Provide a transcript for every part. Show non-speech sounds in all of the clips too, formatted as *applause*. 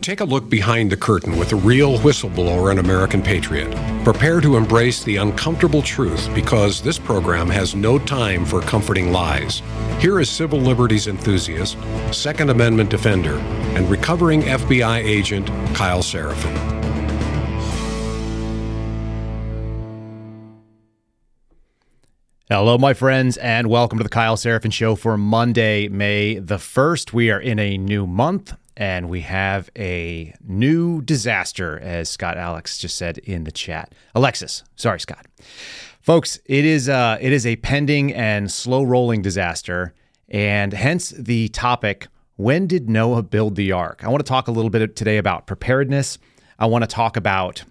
Take a look behind the curtain with a real whistleblower and American patriot. Prepare to embrace the uncomfortable truth because this program has no time for comforting lies. Here is civil liberties enthusiast, Second Amendment defender, and recovering FBI agent Kyle Seraphin. Hello, my friends, and welcome to the Kyle Seraphin Show for Monday, May the 1st. We are in a new month and we have a new disaster, as Scott Alex just said in the chat. Alexis, sorry, Scott. Folks, it is uh, it is a pending and slow rolling disaster, and hence the topic: When did Noah build the ark? I want to talk a little bit today about preparedness. I want to talk about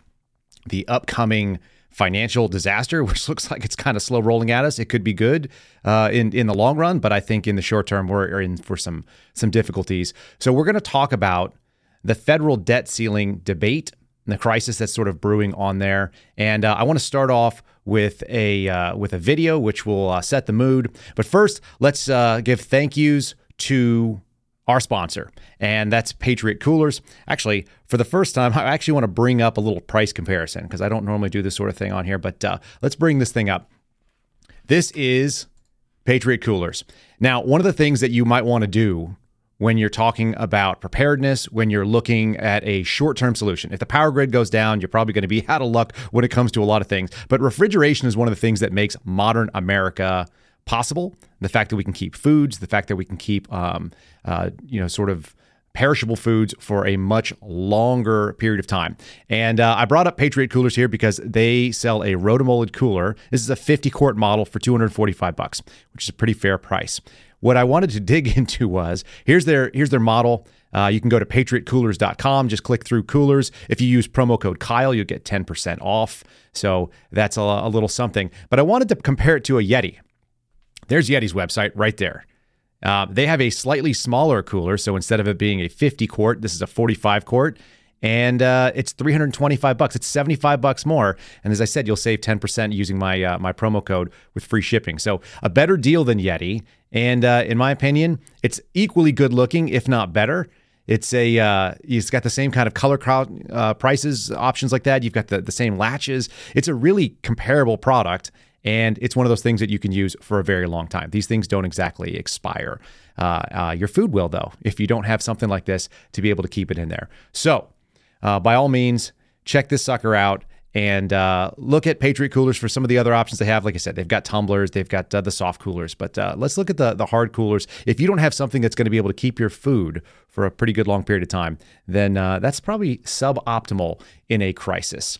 the upcoming financial disaster, *laughs* which looks like it's kind of slow rolling at us. It could be good uh, in in the long run, but I think in the short term we're in for some some difficulties. So we're going to talk about the federal debt ceiling debate and the crisis that's sort of brewing on there. And uh, I want to start off with a uh, with a video which will uh, set the mood. But first, let's uh, give thank yous to our sponsor, and that's Patriot Coolers. Actually, for the first time, *laughs* I actually want to bring up a little price comparison because I don't normally do this sort of thing on here, but uh, let's bring this thing up. This is Patriot Coolers. Now, one of the things that you might want to do when you're talking about preparedness, when you're looking at a short term solution. If the power grid goes down, you're probably going to be *laughs* out of luck when it comes to a lot of things. But refrigeration is one of the things that makes modern America possible. The fact that we can keep foods, the fact that we can keep, um, uh, you know, sort of perishable foods for a much longer period of time. And uh, I brought up Patriot Coolers here because they sell a rotomolded cooler. This is a 50 quart model for 245 bucks, which is a pretty fair price. What I wanted to *laughs* dig into was here's their here's their model. Uh, you can go to patriotcoolers.com, just click through coolers. If you use promo code Kyle, you'll get 10% off. So that's a, a little something. But I wanted to compare it to a Yeti. There's Yeti's website right there. Uh, they have a slightly smaller cooler, so instead of it being a 50 quart, this is a 45 quart, and uh, it's 325 bucks. It's 75 bucks more, and as I said, you'll save 10% using my uh, my promo code with free shipping. So a better deal than Yeti, and uh, in my opinion, it's equally good looking, if not better. It's a uh, it's got the same kind of color crowd uh, prices options like that. You've got the the same latches. It's a really comparable product and it's one of those things that you can use for a very long time. These things don't exactly expire. Uh, uh, your food will, though, if you don't have something like this to be able to keep it in there. So, uh, by all means, check this sucker out and uh, look at Patriot coolers for some of the other options they have. Like I said, they've got tumblers, they've got uh, the soft coolers, but uh, let's look at the the hard coolers. If you don't have something that's going to be able to keep your food for a pretty good long period of time, then that's probably suboptimal in a crisis.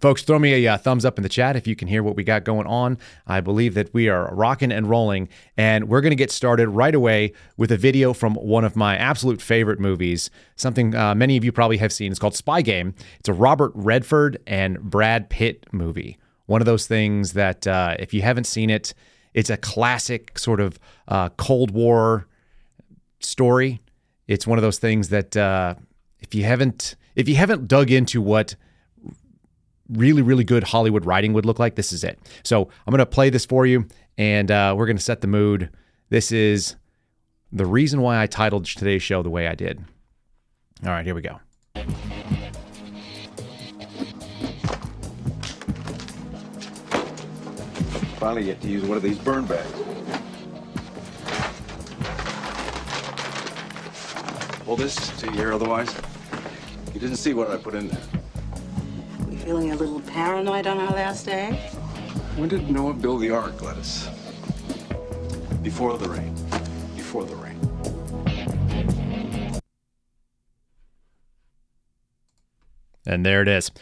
Folks, throw me a uh, thumbs up in the chat if you can hear what we got going on. I believe that we are rocking and rolling, and we're going to get started right away with a video from one of my absolute favorite movies, something uh, many of you probably have seen. It's called Spy Game. It's a Robert Redford and Brad Pitt movie. One of those things that, uh, if you haven't seen it, it's a classic sort of uh, Cold War story. It's one of those things that uh, if you haven't if you haven't dug into what really, really good Hollywood writing would look like, this is it. So I'm going to play this for you and uh, we're going to set the mood. This is the reason why I titled today's show the way I did. All right, here we go. Finally get to use one of these burn bags. Hold this to your otherwise. You didn't see what I put in there. Feeling a little paranoid on our last day? When did Noah build the ark, Gladys? Before the rain. Before the rain. And there it is.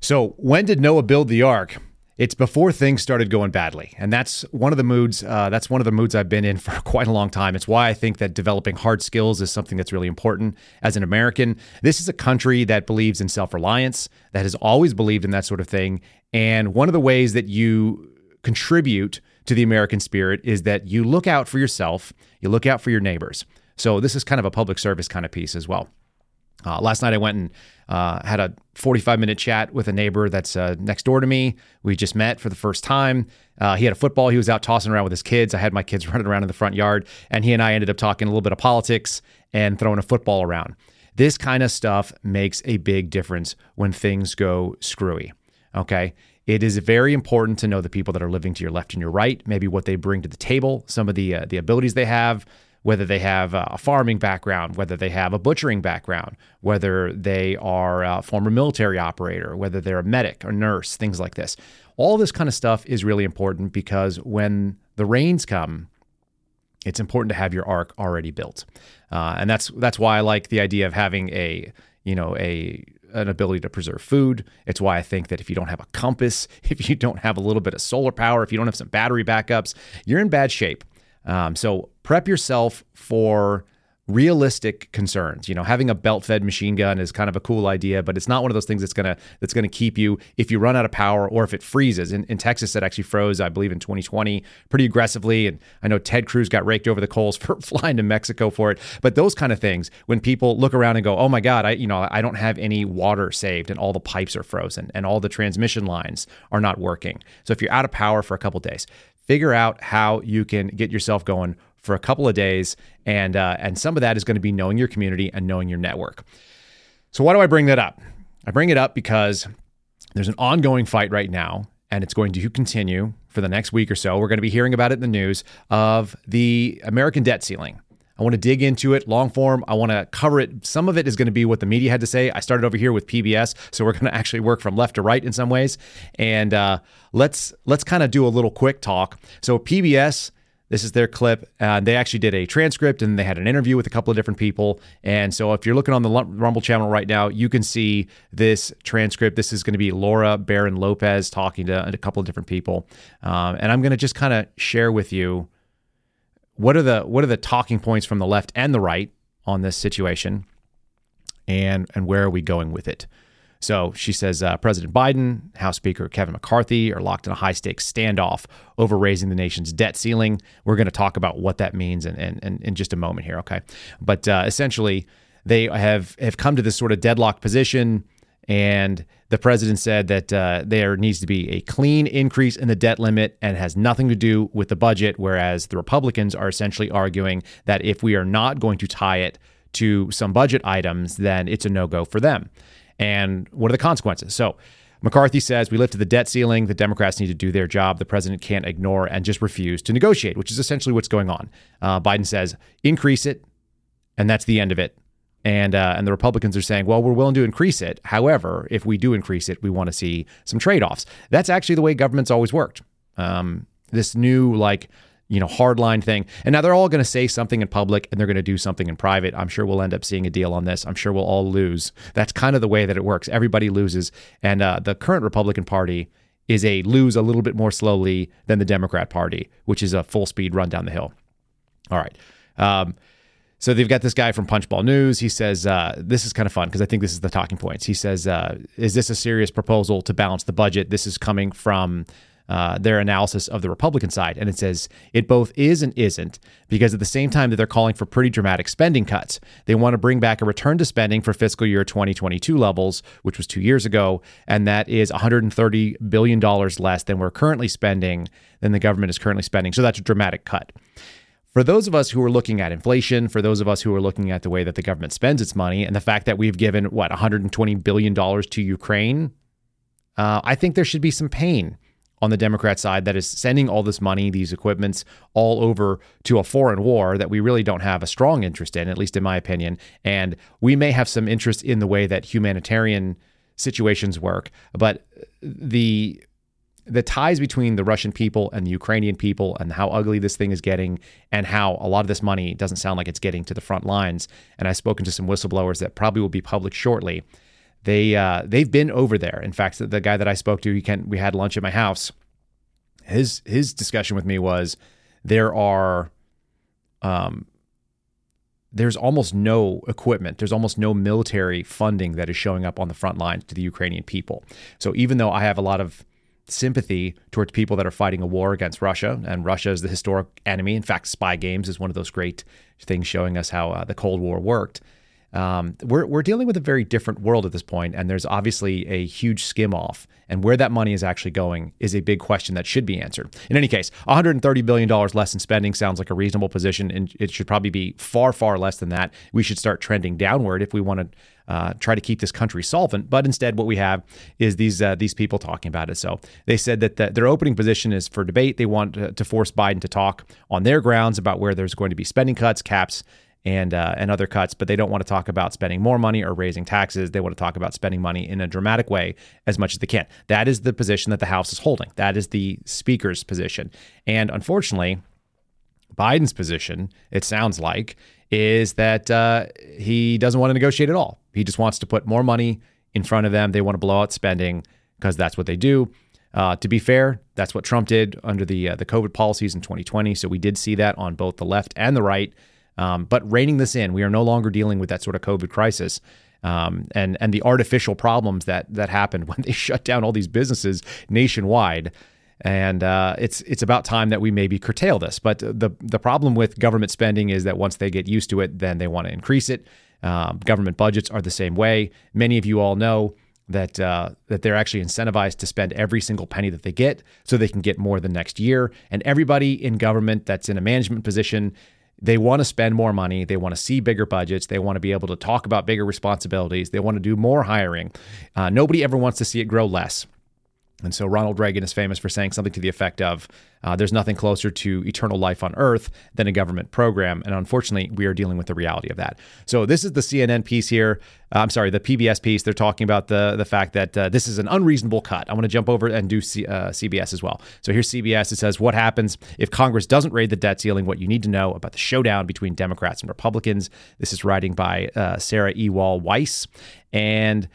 So, when did Noah build the ark? It's before things started going badly, and that's one of the moods. Uh, that's one of the moods I've been in *laughs* for quite a long time. It's why I think that developing hard skills is something that's really important as an American. This is a country that believes in self-reliance, that has always believed in that sort of thing, and one of the ways that you contribute to the American spirit is that you look out for yourself, you look out for your neighbors. So this is kind of a public service kind of piece as well. Uh, last night I went and uh, had a 45 minute chat with a neighbor that's uh, next door to me. We just met for the first time. Uh, he had a football. He was out tossing around with his kids. I had my kids *laughs* running around in the front yard, and he and I ended up talking a little bit of politics and throwing a football around. This kind of stuff makes a big difference when things go screwy. Okay. It is very important to know the people that are living to your left and your right, maybe what they bring to the table, some of the uh, the abilities they have, whether they have a farming background, whether they have a butchering background, whether they are a former military operator, whether they're a medic or nurse, things like this. All this kind of stuff is really important because when the rains come, it's important to have your ark already built, uh, and that's that's why I like the idea of having a you know a an ability to preserve food. It's why I think that if you don't have a compass, *laughs* if you don't have a little bit of solar power, if you don't have some battery backups, you're in bad shape. Um, so prep yourself for realistic concerns. You know, having a belt-fed machine gun is kind of a cool idea, but it's not one of those things that's gonna that's gonna keep you if you run out of power or if it freezes. In, in Texas, it actually froze, I believe, in 2020 pretty aggressively, and I know Ted Cruz got raked over the coals *laughs* for flying to Mexico for it. But those kind of things, when people look around and go, "Oh my God, I you know I don't have any water saved, and all the pipes are frozen, and all the transmission lines are not working." So if you're out of power for a couple days, figure out how you can get yourself going for a couple of days, and uh, and some of that is going to be knowing your community and knowing your network. So why do I bring that up? I bring it up because there's an ongoing fight right now, and it's going to continue for the next week or so. We're going to be hearing about it in the news of the American debt ceiling. I want to dig into it long form. I want to cover it. Some of it is going to be what the media had to say. I started over here with PBS, so we're going *laughs* to actually work from left to right in some ways. And uh, let's let's kind of do a little quick talk. So PBS this is their clip. Uh, they actually did a transcript and they had an interview with a couple of different people. And so if you're looking on the Rumble channel right now, you can see this transcript. This is going to be Laura Barron Lopez talking to a couple of different people. Um, and I'm going to just kind of share with you what are the what are the talking points from the left and the right on this situation and and where are we going with it. So she says uh, President Biden, House Speaker Kevin McCarthy are locked in a high stakes standoff over raising the nation's debt ceiling. We're going to talk about what that means in, in, in, just a moment here, okay? But uh, essentially, they have, have come to this sort of deadlock position. And the president said that uh, there needs to be a clean increase in the debt limit and has nothing to do with the budget. Whereas the Republicans are essentially arguing that if we are not going to tie it to some budget items, then it's a no go for them and what are the consequences? So, McCarthy says we lifted the debt ceiling. The Democrats need to do their job. The president can't ignore and just refuse to negotiate, which is essentially what's going on. Uh, Biden says increase it, and that's the end of it. And uh, and the Republicans are saying, well, we're willing to increase it. However, if we do increase it, we want to see some trade offs. That's actually the way government's always worked. Um, this new like you know, hardline thing. And now they're all going to say something in public and they're going to do something in private. I'm sure we'll end up seeing a deal on this. I'm sure we'll all lose. That's kind of the way that it works. Everybody loses. And uh, the current Republican Party is a lose a little bit more slowly than the Democrat Party, which is a full speed run down the hill. All right. Um, so they've got this guy from Punchbowl News. He says, uh, This is kind of fun because I think this is the talking points. He says, uh, Is this a serious proposal to balance the budget? This is coming from uh, their analysis of the Republican side. And it says it both is and isn't, because at the same time that they're calling for pretty dramatic spending cuts, they want to bring back a return to spending for fiscal year 2022 levels, which was two years ago. And that is $130 billion less than we're currently spending, than the government is currently spending. So that's a dramatic cut. For those of us who are looking at inflation, for those of us who are looking at the way that the government spends its money, and the fact that we've given, what, $120 billion to Ukraine, uh, I think there should be some pain on the Democrat side that is sending all this money, these equipments, all over to a foreign war that we really don't have a strong interest in, at least in my opinion. And we may have some interest in the way that humanitarian situations work, but the the ties between the Russian people and the Ukrainian people and how ugly this thing is getting and how a lot of this money doesn't sound like it's getting to the front lines. And I've spoken to some whistleblowers that probably will be public shortly they uh, they've been over there. In fact, the, guy that I spoke to, he can we had lunch at my house. His his discussion with me was there are um, there's almost no equipment, there's almost no military funding that is showing up on the front lines to the Ukrainian people. So even though I have a lot of sympathy towards people that are fighting a war against Russia, and Russia is the historic enemy. In fact, Spy Games is one of those great things showing us how uh, the Cold War worked. um, we're, we're dealing with a very different world at this point, and there's obviously a huge skim off. And where that money is actually going is a big question that should be answered. In any case, $130 billion less in spending sounds like a reasonable position, and it should probably be far, far less than that. We should start trending downward if we want to uh, try to keep this country solvent. But instead, what we have is these uh, these people talking about it. So they said that the, their opening position is for debate. They want to, to force Biden to talk on their grounds about where there's going to be spending cuts, caps, and uh, and other cuts, but they don't want to talk about spending more money or raising taxes. They want to talk about spending money in a dramatic way as much as they can. That is the position that the House is holding. That is the Speaker's position, and unfortunately, Biden's position, it sounds like, is that uh, he doesn't want to negotiate at all. He just wants to put more money in front of them. They want to blow out spending because that's what they do. Uh, to be fair, that's what Trump did under the uh, the COVID policies in 2020. So we did see that on both the left and the right. Um, but reining this in, we are no longer dealing with that sort of COVID crisis. Um, and and the artificial problems that that happened *laughs* when they shut down all these businesses nationwide, and uh, it's it's about time that we maybe curtail this. But the the problem with government spending is that once they get used to it, then they want to increase it. Um, government budgets are the same way. Many of you all know that uh, that they're actually incentivized to spend every single penny that they get, so they can get more the next year. And everybody in government that's in a management position they want to spend more money. They want to see bigger budgets. They want to be able to talk about bigger responsibilities. They want to do more hiring. Uh, nobody ever wants to see it grow less. And so Ronald Reagan is famous for saying something to the effect of uh, there's nothing closer to eternal life on earth than a government program. And unfortunately, we are dealing with the reality of that. So this is the CNN piece here. Uh, I'm sorry, the PBS piece. They're talking about the, the fact that uh, this is an unreasonable cut. I want to jump over and do C, uh, CBS as well. So here's CBS. It says, What happens if Congress doesn't raise the debt ceiling? What you need to know about the showdown between Democrats and Republicans. This is writing by uh, Sarah Ewall Wice. And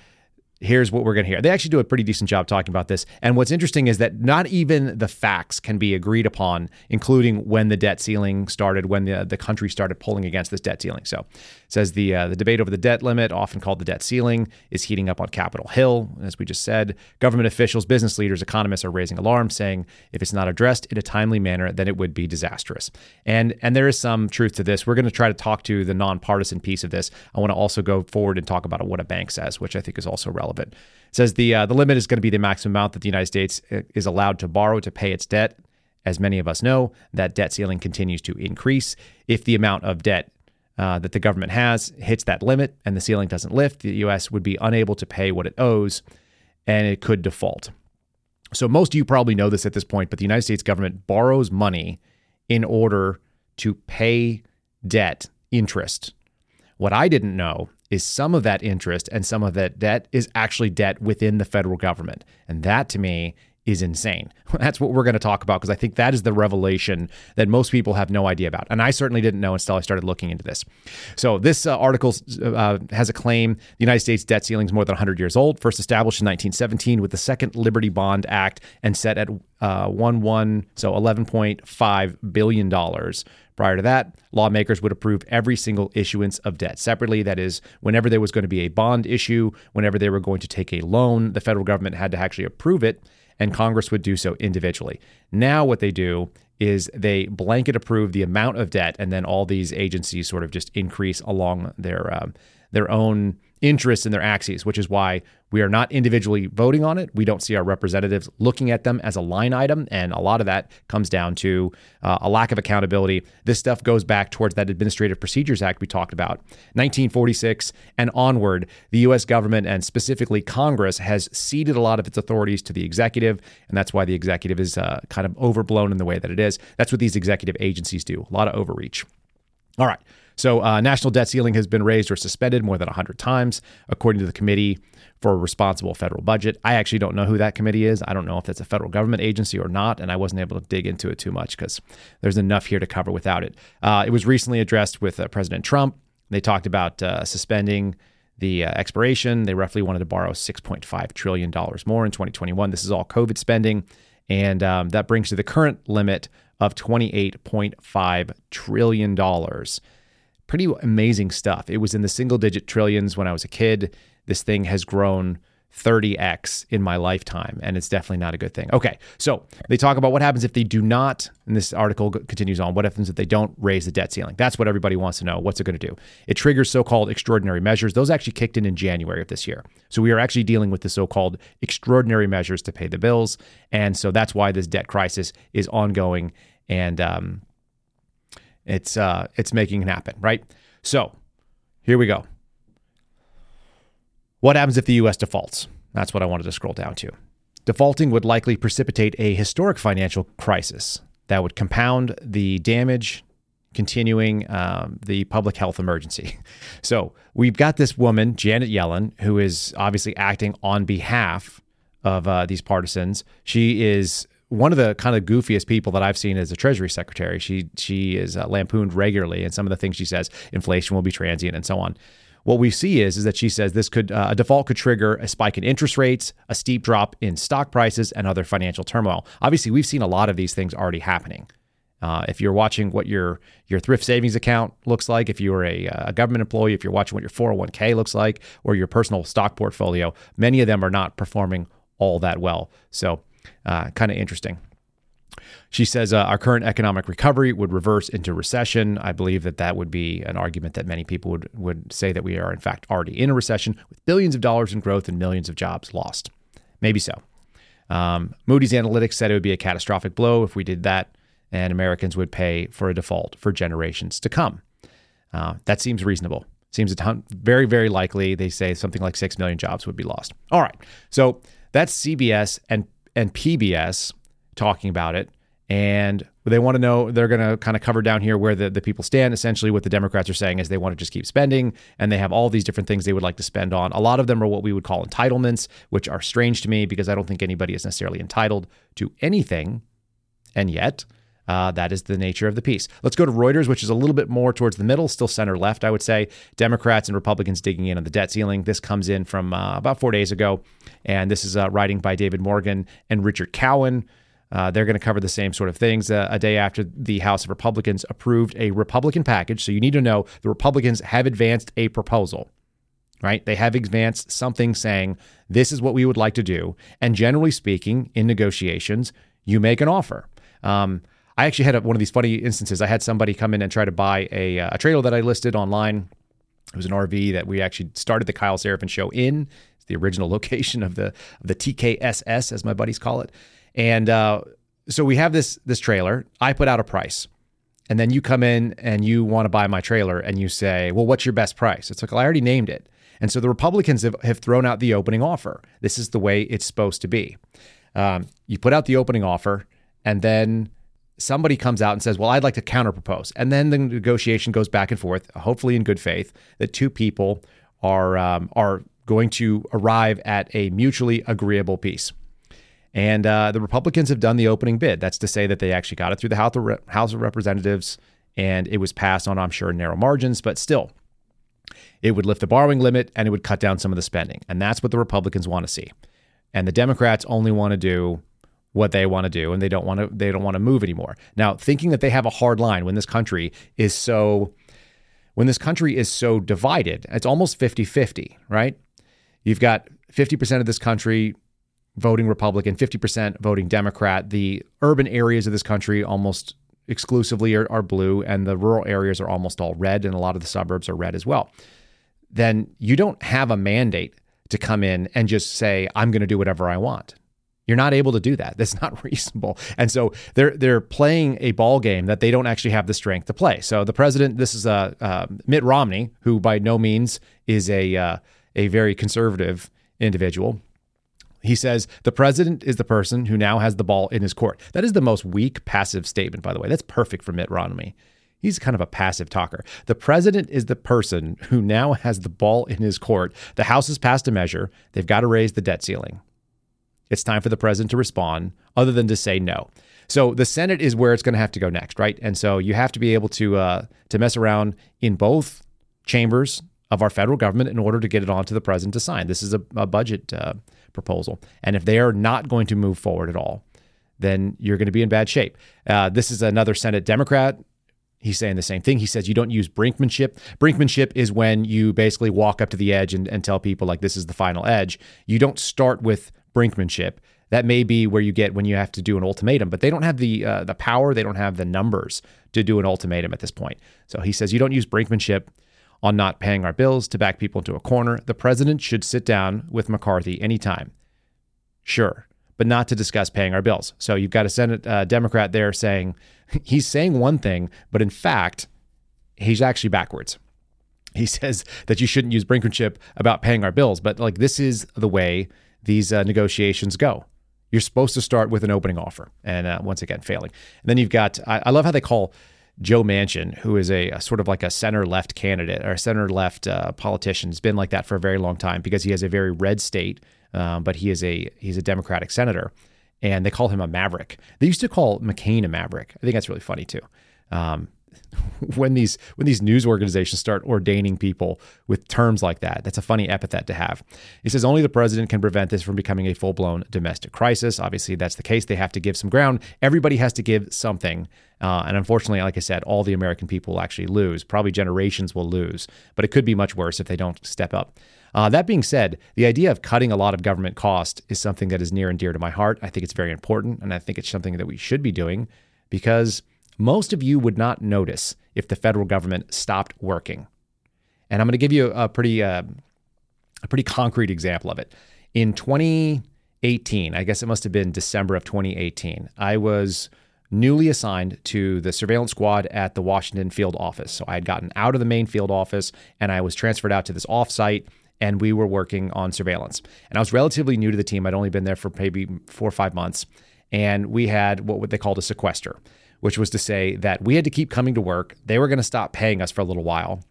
here's what we're going to hear. They actually do a pretty decent job talking about this. And what's interesting is that not even the facts can be agreed upon, including when the debt ceiling started, when the, the country started pulling against this debt ceiling. So says the, uh, the debate over the debt limit, often called the debt ceiling, is heating up on Capitol Hill. As we just said, government officials, business leaders, economists are raising alarm, saying if it's not addressed in a timely manner, then it would be disastrous. And, and there is some truth to this. We're going to try to talk to the nonpartisan piece of this. I want to also go forward and talk about what a bank says, which I think is also relevant. It says the uh, the limit is going to be the maximum amount that the United States uh, is allowed to borrow to pay its debt. As many of us know, that debt ceiling continues to increase. If the amount of debt uh, that the government has hits that limit and the ceiling doesn't lift, the U.S. would be unable to pay what it owes, and it could default. So most of you probably know this at this point, but the United States government borrows money in order to pay debt interest. What I didn't know is some of that interest and some of that debt is actually debt within the federal government. And that to me is insane. *laughs* That's what we're going to talk about because I think that is the revelation that most people have no idea about. And I certainly didn't know until I started looking into this. So, this uh, article uh, has a claim the United States debt ceiling is more than 100 years old, first established in 1917 with the Second Liberty Bond Act and set at uh, 1 1, so $11.5 billion. Prior to that, lawmakers would approve every single issuance of debt separately. That is, whenever there was going to be a bond issue, whenever they were going to take a loan, the federal government had to actually approve it and Congress would do so individually. Now, what they do is they blanket approve the amount of debt, and then all these agencies sort of just increase along their um, their own interests in their axes, which is why we are not individually voting on it. We don't see our representatives looking at them as a line item. And a lot of that comes down to uh, a lack of accountability. This stuff goes back towards that Administrative Procedures Act we talked about. 1946 and onward, the U.S. government and specifically Congress has ceded a lot of its authorities to the executive. And that's why the executive is uh, kind of overblown in the way that it is. That's what these executive agencies do a lot of overreach. All right. So, uh, national debt ceiling has been raised or suspended more than 100 times, according to the Committee for a Responsible Federal Budget. I actually don't know who that committee is. I don't know if that's a federal government agency or not, and I wasn't able to dig into it too much because there's enough here to cover without it. Uh, it was recently addressed with uh, President Trump. They talked about uh, suspending the uh, expiration. They roughly wanted to borrow $6.5 trillion more in 2021. This is all COVID spending. And um, that brings to the current limit of $28.5 trillion pretty amazing stuff. It was in the single digit trillions when I was a kid. This thing has grown 30x in my lifetime, and it's definitely not a good thing. Okay, so they talk about what happens if they do not, and this article continues on, what happens if they don't raise the debt ceiling? That's what everybody wants to know. What's it going to do? It triggers so called extraordinary measures. Those actually kicked in in January of this year. So we are actually dealing with the so called extraordinary measures to pay the bills. And so that's why this debt crisis is ongoing and um, it's, uh, it's making it happen, right? So here we go. What happens if the U.S. defaults? That's what I wanted to scroll down to. Defaulting would likely precipitate a historic financial crisis that would compound the damage, continuing um, the public health emergency. *laughs* So we've got this woman, Janet Yellen, who is obviously acting on behalf of uh, these partisans. She is one of the kind of goofiest people that I've seen as a Treasury Secretary. She she is uh, lampooned regularly, and some of the things she says, inflation will be transient, and so on. What we see is, is that she says this could uh, a default could trigger a spike in interest rates, a steep drop in stock prices, and other financial turmoil. Obviously, we've seen a lot of these things already happening. Uh, if you're watching what your your thrift savings account looks like, if you're a, a, government employee, if you're watching what your 401k looks like, or your personal stock portfolio, many of them are not performing all that well. So, uh, kind of interesting. She says uh, our current economic recovery would reverse into recession. I believe that that would be an argument that many people would, would say that we are, in fact, already in a recession with billions of dollars in growth and millions of jobs lost. Maybe so. Um, Moody's Analytics said it would be a catastrophic blow if we did that, and Americans would pay for a default for generations to come. Uh, that seems reasonable. Seems a ton, very, very likely. They say something like 6 million jobs would be lost. All right. So that's CBS and, and PBS talking about it. And they want to know, they're going to kind of cover down here where the, the people stand. Essentially, what the Democrats are saying is they want to just keep spending and they have all these different things they would like to spend on. A lot of them are what we would call entitlements, which are strange to me because I don't think anybody is necessarily entitled to anything. And yet, uh, that is the nature of the piece. Let's go to Reuters, which is a little bit more towards the middle, still center left, I would say. Democrats and Republicans digging in on the debt ceiling. This comes in from uh, about four days ago. And this is uh, writing by David Morgan and Richard Cowan. Uh, they're going to cover the same sort of things uh, a day after the House of Republicans approved a Republican package. So you need to know the Republicans have advanced a proposal, right? They have advanced something saying this is what we would like to do. And generally speaking, in negotiations, you make an offer. Um, I actually had one of these funny instances. I had somebody come in and try to buy a, uh, a trailer that I listed online. It was an RV that we actually started the Kyle Seraphin show in. It's the original *laughs* location of the of the TKSS, as my buddies call it. And uh, so we have this this trailer. I put out a price, and then you come in and you want to buy my trailer, and you say, "Well, what's your best price?" It's like well, I already named it. And so the Republicans have, have thrown out the opening offer. This is the way it's supposed to be. Um, you put out the opening offer, and then somebody comes out and says, Well, I'd like to counterpropose. And then the negotiation goes back and forth, hopefully in good faith, that two people are, um, are going to arrive at a mutually agreeable piece. And uh, the Republicans have done the opening bid. That's to say that they actually got it through the House of, Re- House of Representatives and it was passed on, I'm sure, narrow margins, but still, it would lift the borrowing limit and it would cut down some of the spending. And that's what the Republicans want to see. And the Democrats only want to do what they want to do and they don't want to they don't want to move anymore. Now, thinking that they have a hard line when this country is so when this country is so divided, it's almost 50-50, right? You've got 50% of this country voting Republican, 50% voting Democrat. The urban areas of this country almost exclusively are, are, blue, and the rural areas are almost all red, and a lot of the suburbs are red as well. Then you don't have a mandate to come in and just say, I'm going to do whatever I want. You're not able to do that. That's not *laughs* reasonable. And so they're they're playing a ball game that they don't actually have the strength to play. So the president, this is uh, uh, Mitt Romney, who by no means is a uh, a very conservative individual. He says the president is the person who now has the ball in his court. That is the most weak passive statement, by the way. That's perfect for Mitt Romney. He's kind of a passive talker. The president is the person who now has the ball in his court. The House has passed a measure. They've got to raise the debt ceiling. It's time for the president to respond, other than to say no. So the Senate is where it's going to have to go next, right? And so you have to be able to uh, to mess around in both chambers of our federal government in order to get it on to the president to sign. This is a, a budget uh, proposal. And if they are not going to move forward at all, then you're going to be in bad shape. Uh, this is another Senate Democrat he's saying the same thing. He says you don't use brinkmanship. Brinkmanship is when you basically walk up to the edge and, and tell people like this is the final edge. You don't start with brinkmanship. That may be where you get when you have to do an ultimatum, but they don't have the uh, the power. They don't have the numbers to do an ultimatum at this point. So he says you don't use brinkmanship on not paying our bills to back people into a corner. The president should sit down with McCarthy anytime. Sure, but not to discuss paying our bills. So you've got a Senate uh, Democrat there saying *laughs* he's saying one thing, but in fact, he's actually backwards. He *laughs* says that you shouldn't use brinkmanship about paying our bills, but like this is the way these uh, negotiations go. You're supposed to start with an opening offer, and uh, once again, failing. And then you've got, I, I, love how they call Joe Manchin, who is a, a sort of like a center left candidate or center left uh, politician. He's been like that for a very long time because he has a very red state, um, but he is a he's a Democratic senator, and they call him a maverick. They used to call McCain a maverick. I think that's really funny too. Um, *laughs* when these when these news organizations start ordaining people with terms like that. That's a funny epithet to have. He says only the president can prevent this from becoming a full-blown domestic crisis. Obviously, that's the case. They have to give some ground. Everybody has to give something. Uh, and unfortunately, like I said, all the American people will actually lose. Probably generations will lose. But it could be much worse if they don't step up. Uh, that being said, the idea of cutting a lot of government cost is something that is near and dear to my heart. I think it's very important, and I think it's something that we should be doing because most of you would not notice if the federal government stopped working. And I'm going to give you a pretty uh, a pretty concrete example of it. In 2018, I guess it must have been December of 2018, I was newly assigned to the surveillance squad at the Washington field office. So I had gotten out of the main field office and I was transferred out to this offsite and we were working on surveillance. And I was relatively new to the team. I'd only been there for maybe four or five months. And we had what they called a sequester which was to say that we had to keep coming to work. They were going to stop paying us for a little while,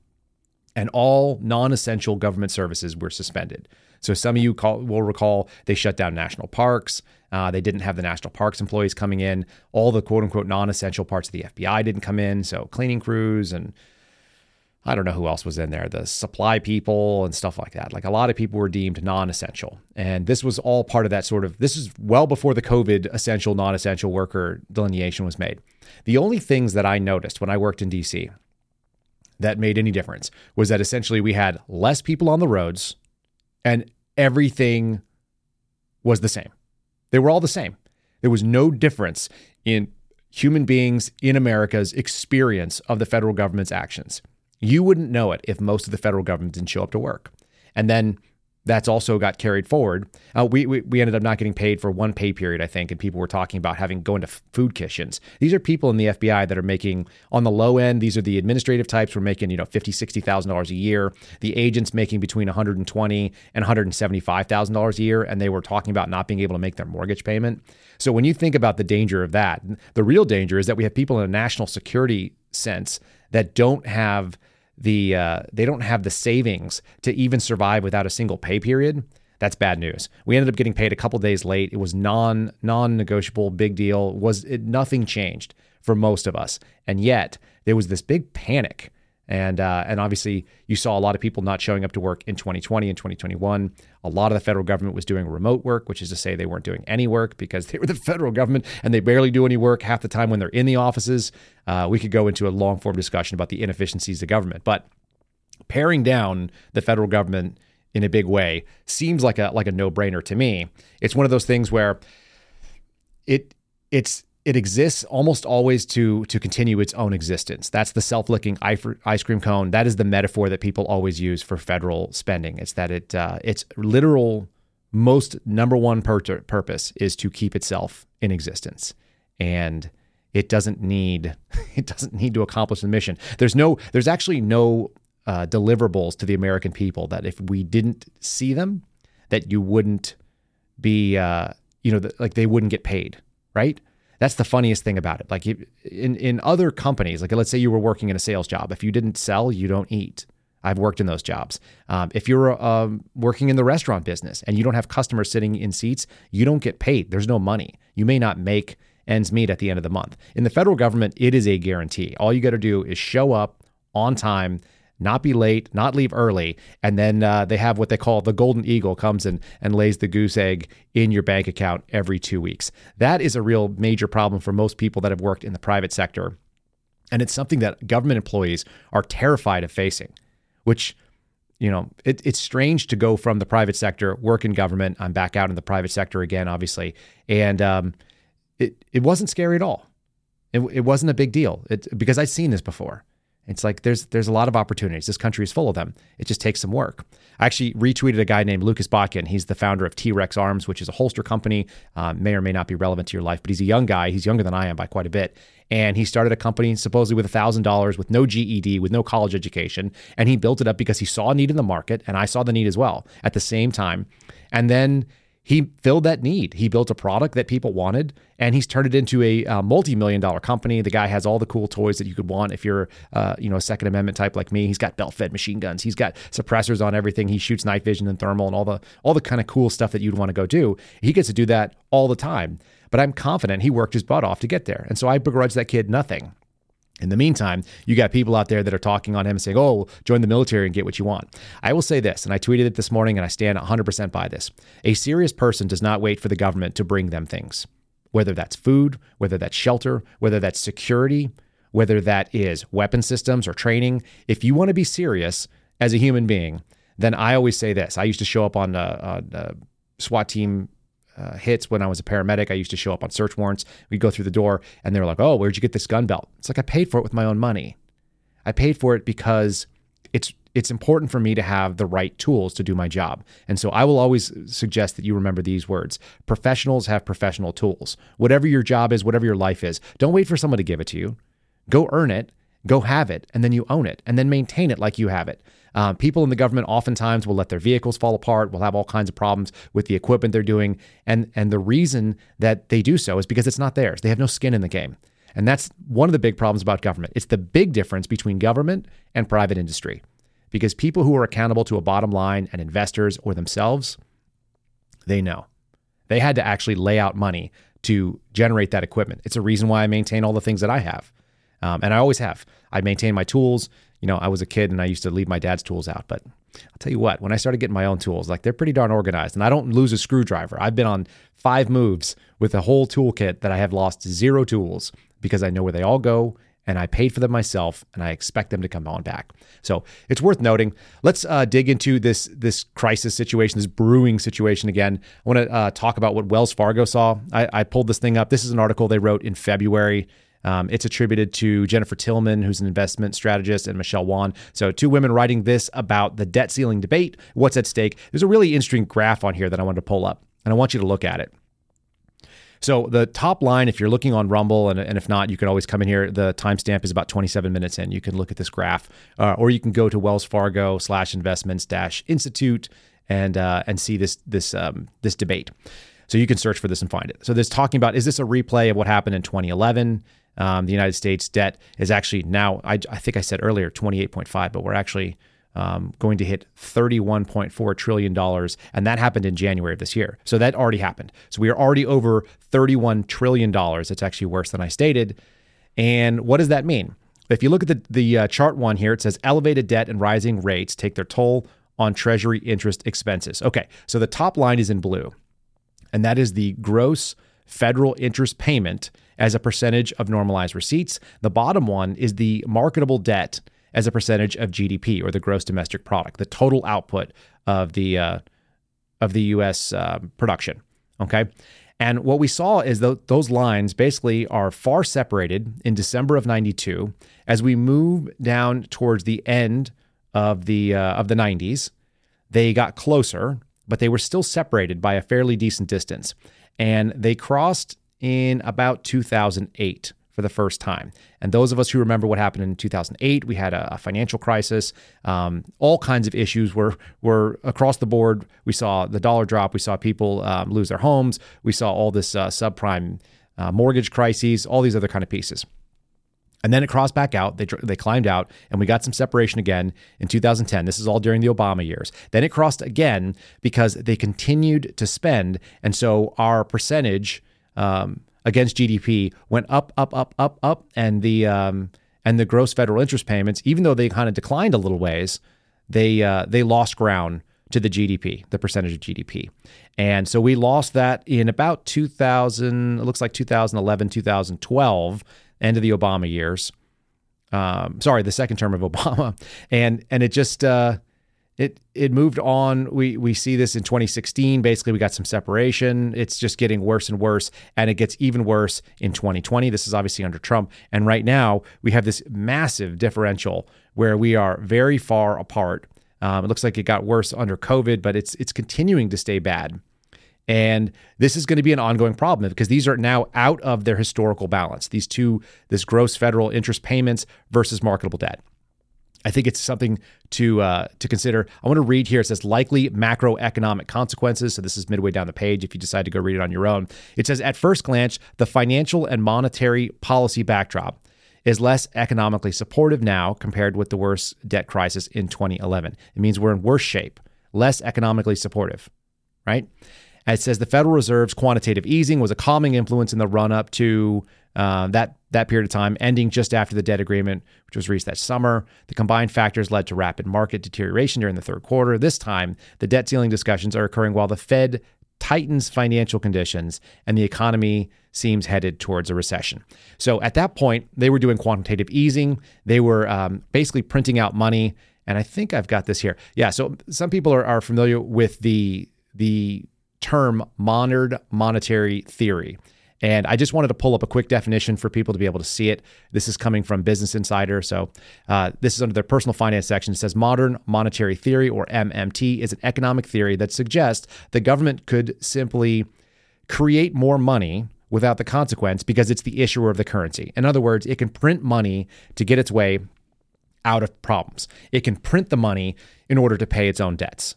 and all non essential government services were suspended. So some of you call, will recall they shut down national parks. Uh, they didn't have the national parks employees coming in. All the quote unquote non essential parts of the FBI didn't come in. So cleaning crews and I don't know who else was in there, the supply people and stuff like that. Like a lot of people were deemed non essential. And this was all part of that sort of, this is well before the COVID essential, non essential worker delineation was made. The only things that I noticed when I worked in DC that made any difference was that essentially we had less people on the roads and everything was the same. They were all the same. There was no difference in human beings in America's experience of the federal government's actions. You wouldn't know it if most of the federal government didn't show up to work. And then that's also got carried forward. Uh, we, we, we ended up not getting paid for one pay period, I think, and people were talking about having going to food kitchens. These are people in the FBI that are making on the low end. These are the administrative types. We're making you know fifty, sixty thousand dollars a year. The agents making between one hundred and twenty and one hundred and seventy five thousand dollars a year, and they were talking about not being able to make their mortgage payment. So when you think about the danger of that, the real danger is that we have people in a national security sense that don't have the uh, they don't have the savings to even survive without a single pay period. That's bad news. We ended up getting paid a couple days late. It was non non negotiable, big deal. Was it, nothing changed for most of us, and yet there was this big panic and uh, and obviously, you saw a lot of people not showing up to work in 2020 and 2021. A lot of the federal government was doing remote work, which is to say they weren't doing any work because they were the federal government and they barely do any work half the time when they're in the offices. Uh, we could go into a long form discussion about the inefficiencies of government, but paring down the federal government in a big way seems like a like a no brainer to me. It's one of those things where it it's it exists almost always to to continue its own existence. That's the self-licking ice cream cone. That is the metaphor that people always use for federal spending. It's that it uh, its literal most number one pur- purpose is to keep itself in existence, and it doesn't need *laughs* it doesn't need to accomplish the mission. There's no there's actually no uh, deliverables to the American people that if we didn't see them, that you wouldn't be uh, you know the, like they wouldn't get paid, right? That's the funniest thing about it. Like in in other companies, like let's say you were working in a sales job, if you didn't sell, you don't eat. I've worked in those jobs. Um, if you're um, working in the restaurant business and you don't have customers sitting in seats, you don't get paid. There's no money. You may not make ends meet at the end of the month. In the federal government, it is a guarantee. All you got to do is show up on time not be late, not leave early. And then uh, they have what they call the golden eagle comes in and lays the goose egg in your bank account every two weeks. That is a real major problem for most people that have worked in the private sector. And it's something that government employees are terrified of facing, which, you know, it, it's strange to go from the private sector, work in government. I'm back out in the private sector again, obviously. And um, it, it wasn't scary at all. It, it wasn't a big deal it, because I'd seen this before. It's like there's there's a lot of opportunities. This country is full of them. It just takes some work. I actually retweeted a guy named Lucas Botkin. He's the founder of T Rex Arms, which is a holster company. Uh, may or may not be relevant to your life, but he's a young guy. He's younger than I am by quite a bit. And he started a company supposedly with $1,000 with no GED, with no college education. And he built it up because he saw a need in the market. And I saw the need as well at the same time. And then he filled that need. He built a product that people wanted, and he's turned it into a uh, multi-million dollar company. The guy has all the cool toys that you could want if you're, uh, you know, a Second Amendment type like me. He's got belt-fed machine guns. He's got suppressors on everything. He shoots night vision and thermal and all the all the kind of cool stuff that you'd want to go do. He gets to do that all the time. But I'm confident he worked his butt off to get there, and so I begrudge that kid nothing. In the meantime, you got people out there that are talking on him and saying, oh, join the military and get what you want. I will say this, and I tweeted it this morning, and I stand 100% by this. A serious person does not wait for the government to bring them things, whether that's food, whether that's shelter, whether that's security, whether that is weapon systems or training. If you want to be serious as a human being, then I always say this. I used to show up on a, a, a SWAT team uh, hits when I was a paramedic. I used to show up on search warrants. We'd go through the door and they were like, oh, where'd you get this gun belt? It's like I paid for it with my own money. I paid for it because it's it's important for me to have the right tools to do my job. And so I will always suggest that you remember these words. Professionals have professional tools. Whatever your job is, whatever your life is, don't wait for someone to give it to you. Go earn it, go have it, and then you own it, and then maintain it like you have it. Um, people in the government oftentimes will let their vehicles fall apart, will have all kinds of problems with the equipment they're doing. And, and the reason that they do so is because it's not theirs. They have no skin in the game. And that's one of the big problems about government. It's the big difference between government and private industry. Because people who are accountable to a bottom line and investors or themselves, they know. They had to actually lay out money to generate that equipment. It's a reason why I maintain all the things that I have. Um, and I always have. I maintain my tools you know, I was a kid and I used to leave my dad's tools out. But I'll tell you what, when I started getting my own tools, like they're pretty darn organized and I don't lose a screwdriver. I've been on five moves with a whole toolkit that I have lost zero tools because I know where they all go and I paid for them myself and I expect them to come on back. So it's worth noting. Let's uh, dig into this this crisis situation, this brewing situation again. I want to uh, talk about what Wells Fargo saw. I, I pulled this thing up. This is an article they wrote in February. Um, it's attributed to Jennifer Timmerman, who's an investment strategist, and Michelle Wan. So, two women writing this about the debt ceiling debate, what's at stake. There's a really interesting graph on here that I wanted to pull up, and I want you to look at it. So the top line, if you're looking on Rumble, and, and if not, you can always come in here. The timestamp is about 27 minutes in. You can look at this graph, uh, or you can go to Wells Fargo slash investments dash institute and uh, and see this this um, this debate. So you can search for this and find it. So this talking about is this a replay of what happened in 2011? Um, the United States debt is actually now, I, I think I said earlier, 28.5, but we're actually um, going to hit $31.4 trillion. And that happened in January of this year. So that already happened. So we are already over $31 trillion. It's actually worse than I stated. And what does that mean? If you look at the, the uh, chart one here, it says elevated debt and rising rates take their toll on Treasury interest expenses. Okay, so the top line is in blue, and that is the gross federal interest payment as a percentage of normalized receipts. The bottom one is the marketable debt as a percentage of GDP or the gross domestic product, the total output of the uh, of the U.S. Uh, production. Okay. And what we saw is that those lines basically are far separated in December of 92 as we move down towards the end of the uh, of the 90s. They got closer, but they were still separated by a fairly decent distance. And they crossed in about 2008 for the first time. And those of us who remember what happened in 2008, we had a, a financial crisis. Um, all kinds of issues were were across the board. We saw the dollar drop. We saw people um, lose their homes. We saw all this uh, subprime uh, mortgage crises. All these other kind of pieces. And then it crossed back out. They, they climbed out, and we got some separation again in 2010. This is all during the Obama years. Then it crossed again because they continued to spend. And so our percentage um, against GDP went up, up, up, up, up, and the um, and the gross federal interest payments, even though they kind of declined a little ways, they uh, they lost ground to the GDP, the percentage of GDP. And so we lost that in about 2000, it looks like 2011, 2012, end of the Obama years. Um, sorry, the second term of Obama, *laughs* and and it just uh, it it moved on. We we see this in 2016. Basically, we got some separation. It's just getting worse and worse, and it gets even worse in 2020. This is obviously under Trump, and right now we have this massive differential where we are very far apart. Um, it looks like it got worse under COVID, but it's it's continuing to stay bad. And this is going to be an ongoing problem because these are now out of their historical balance. These two, this gross federal interest payments versus marketable debt. I think it's something to uh, to consider. I want to read here. It says likely macroeconomic consequences. So this is midway down the page. If you decide to go read it on your own, it says at first glance the financial and monetary policy backdrop is less economically supportive now compared with the worst debt crisis in 2011. It means we're in worse shape, less economically supportive, right? It says the Federal Reserve's quantitative easing was a calming influence in the run up to uh, that that period of time, ending just after the debt agreement, which was reached that summer. The combined factors led to rapid market deterioration during the third quarter. This time, the debt ceiling discussions are occurring while the Fed tightens financial conditions and the economy seems headed towards a recession. So at that point, they were doing quantitative easing. They were um, basically printing out money. And I think I've got this here. Yeah. So some people are, are familiar with the the term monitored monetary theory. And I just wanted to pull up a quick definition for people to be able to see it. This is coming from Business Insider. So uh, this is under their personal finance section. It says modern monetary theory, or MMT, is an economic theory that suggests the government could simply create more money without the consequence because it's the issuer of the currency. In other words, it can print money to get its way out of problems. It can print the money in order to pay its own debts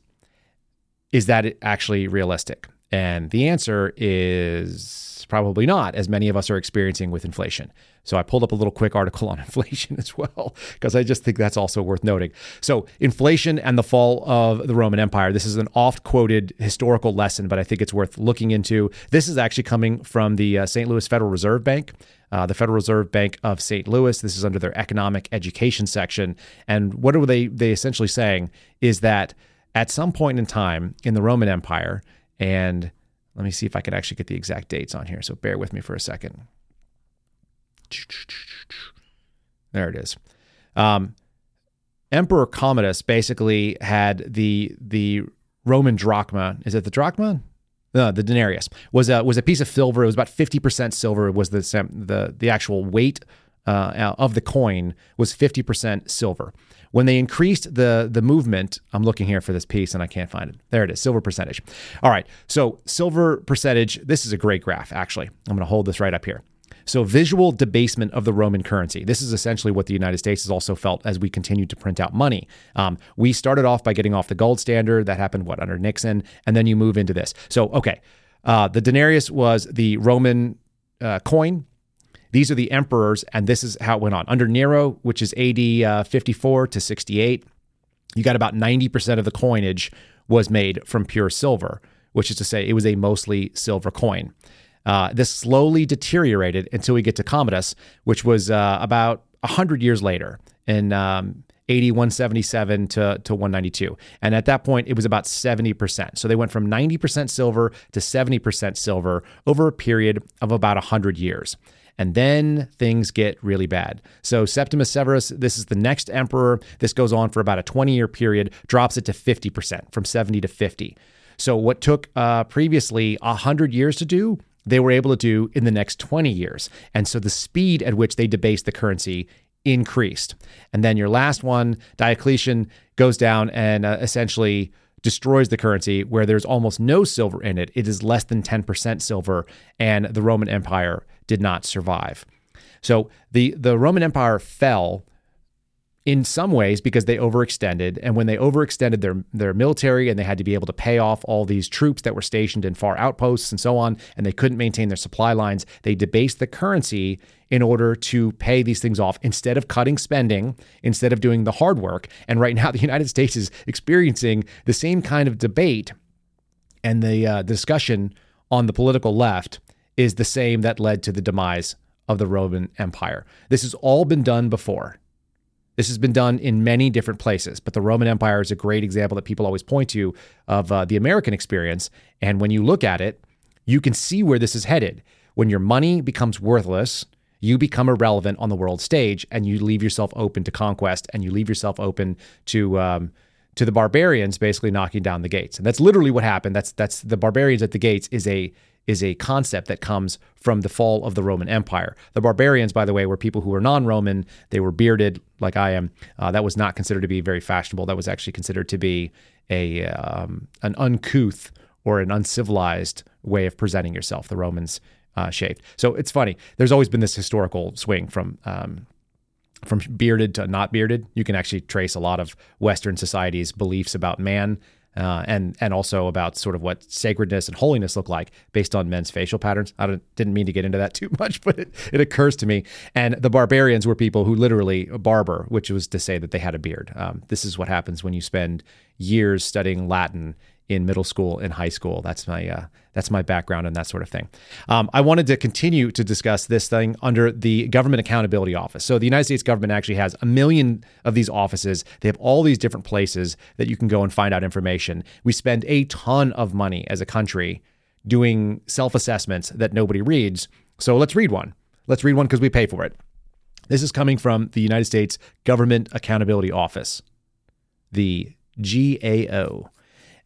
is that actually realistic? And the answer is probably not, as many of us are experiencing with inflation. So I pulled up a little quick article *laughs* on inflation as well, because I just think that's also worth noting. So, inflation and the fall of the Roman Empire. This is an oft quoted historical lesson, but I think it's worth looking into. This is actually coming from the uh, St. Louis Federal Reserve Bank. Uh, the Federal Reserve Bank of St. Louis. This is under their economic education section. And what are they they essentially saying is that at some point in time in the Roman Empire, and let me see if I can actually get the exact dates on here. So bear with me for a second. There it is. Um, Emperor Commodus basically had the the Roman drachma. Is it the drachma? No, the denarius was a was a piece of silver. It was about fifty percent silver. It was the the the actual weight uh, of the coin was fifty percent silver. When they increased the the movement, I'm looking here for this piece and I can't find it. There it is, silver percentage. All right, so silver percentage. This is a great graph. Actually, I'm going to hold this right up here. So, visual debasement of the Roman currency. This is essentially what the United States has also felt as we continued to print out money. Um, we started off by getting off the gold standard. That happened, what, under Nixon? And then you move into this. So, okay, uh, the denarius was the Roman uh, coin. These are the emperors, and this is how it went on. Under Nero, which is AD uh, 54 to 68, you got about 90% of the coinage was made from pure silver, which is to say, it was a mostly silver coin. Uh, this slowly deteriorated until we get to Commodus, which was uh, about 100 years later in um, 80, 177 to, to 192. And at that point, it was about 70%. So they went from 90% silver to 70% silver over a period of about 100 years. And then things get really bad. So Septimus Severus, this is the next emperor. This goes on for about a 20 year period, drops it to 50%, from 70 to 50. So what took uh, previously 100 years to do, they were able to do in the next 20 years. And so the speed at which they debased the currency increased. And then your last one, Diocletian, goes down and uh, essentially destroys the currency where there's almost no silver in it. It is less than 10% silver, and the Roman Empire did not survive. So the, the Roman Empire fell in some ways because they overextended and when they overextended their their military and they had to be able to pay off all these troops that were stationed in far outposts and so on and they couldn't maintain their supply lines they debased the currency in order to pay these things off instead of cutting spending instead of doing the hard work and right now *laughs* the United States is experiencing the same kind of debate and the uh, discussion on the political left is the same that led to the demise of the Roman Empire. This has all been done before. This has been done in many different places, but the Roman Empire is a great example that people always point to of uh, the American experience. And when you look at it, you can see where this is headed. When your money becomes worthless, you become irrelevant on the world stage and you leave yourself open to conquest and you leave yourself open to um, to the barbarians basically knocking down the gates. And that's literally what happened. That's that's the barbarians at the gates is a is a concept that comes from the fall of the Roman Empire. The barbarians, by the way, were people who were non-Roman. They were bearded, like I am. Uh, that was not considered to be very fashionable. That was actually considered to be a um, an uncouth or an uncivilized way of presenting yourself. The Romans uh, shaved. So it's funny. There's always been this historical swing from um, from bearded to not bearded. You can actually trace a lot of Western society's beliefs about man. Uh, and and also about sort of what sacredness and holiness look like based on men's facial patterns. I didn't mean to get into that *laughs* too much, but it, it occurs to me. And the barbarians were people who literally barber, which was to say that they had a beard. Um, this is what happens when you spend years studying Latin in middle school and high school. That's my uh, that's my background and that sort of thing. Um, I wanted to continue to discuss this thing under the Government Accountability Office. So the United States government actually has a million of these offices. They have all these different places that you can go and find out information. We spend a ton of money as a country doing self assessments that nobody reads. So let's read one. Let's read one because we pay for it. This is coming from the United States Government Accountability Office, the GAO.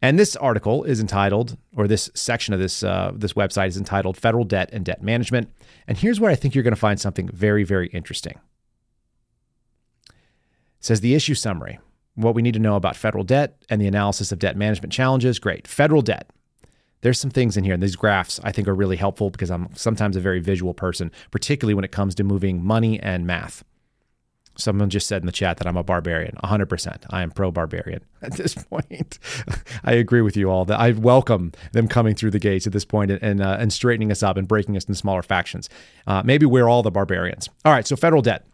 And this article is entitled, or this section of this uh, this website is entitled "Federal Debt and Debt Management." And here's where I think you're going to find something very, very interesting. It says the issue summary: What we need to know about federal debt and the analysis of debt management challenges. Great, federal debt. There's some things in here, and these graphs I think are really helpful because I'm sometimes a very visual person, particularly when it comes to moving money and math. Someone just said in the chat that I'm a barbarian. 100%. I am pro barbarian *laughs* at this point. *laughs* I agree with you all that I welcome them coming through the gates at this point and, and, uh, and straightening us up and breaking us into smaller factions. Uh, maybe we're all the barbarians. All right, so federal debt.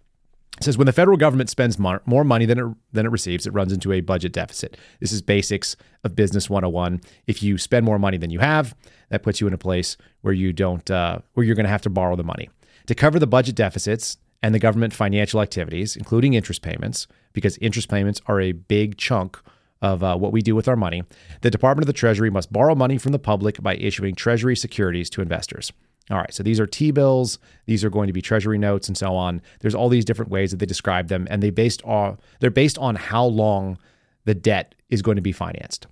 It says when the federal government spends more, money than it, than it receives, it runs into a budget deficit. This is basics of business 101. If you spend more money than you have, that puts you in a place where you don't uh, where you're going to have to borrow the money. To cover the budget deficits, and the government financial activities, including interest payments, because interest payments are a big chunk of uh, what we do with our money, the Department of the Treasury must borrow money from the public by issuing Treasury securities to investors. All right, so these are T bills, these are going to be Treasury notes, and so on. There's all these different ways that they describe them, and they based on they're based on how long the debt is going to be financed.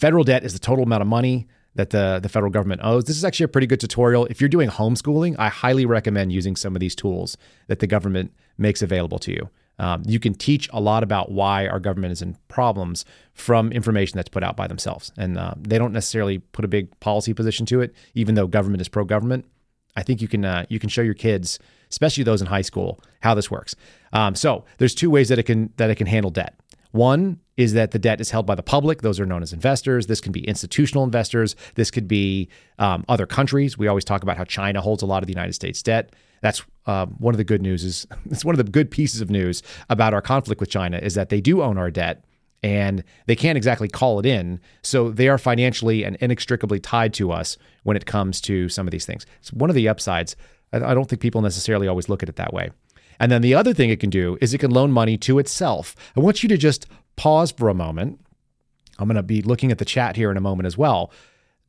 Federal debt is the total amount of money that the, the federal government owes. This is actually a pretty good tutorial. If you're doing homeschooling, I highly recommend using some of these tools that the government makes available to you. Um, you can teach a lot about why our government is in problems from information that's put out by themselves. And uh, they don't necessarily put a big policy position to it, even though government is pro government. I think you can uh, you can show your kids, especially those in high school, how this works. Um, so there's two ways that it can that it can handle debt. One is that the debt is held by the public. Those are known as investors. This can be institutional investors. This could be um, other countries. We always talk about how China holds a lot of the United States debt. That's um, one of the good news is *laughs* it's one of the good pieces of news about our conflict with China is that they do own our debt and they can't exactly call it in. So they are financially and inextricably tied to us when it comes to some of these things. It's one of the upsides. I don't think people necessarily always look at it that way. And then the other thing it can do is it can loan money to itself. I want you to just pause for a moment. I'm going to be looking at the chat here in a moment as well.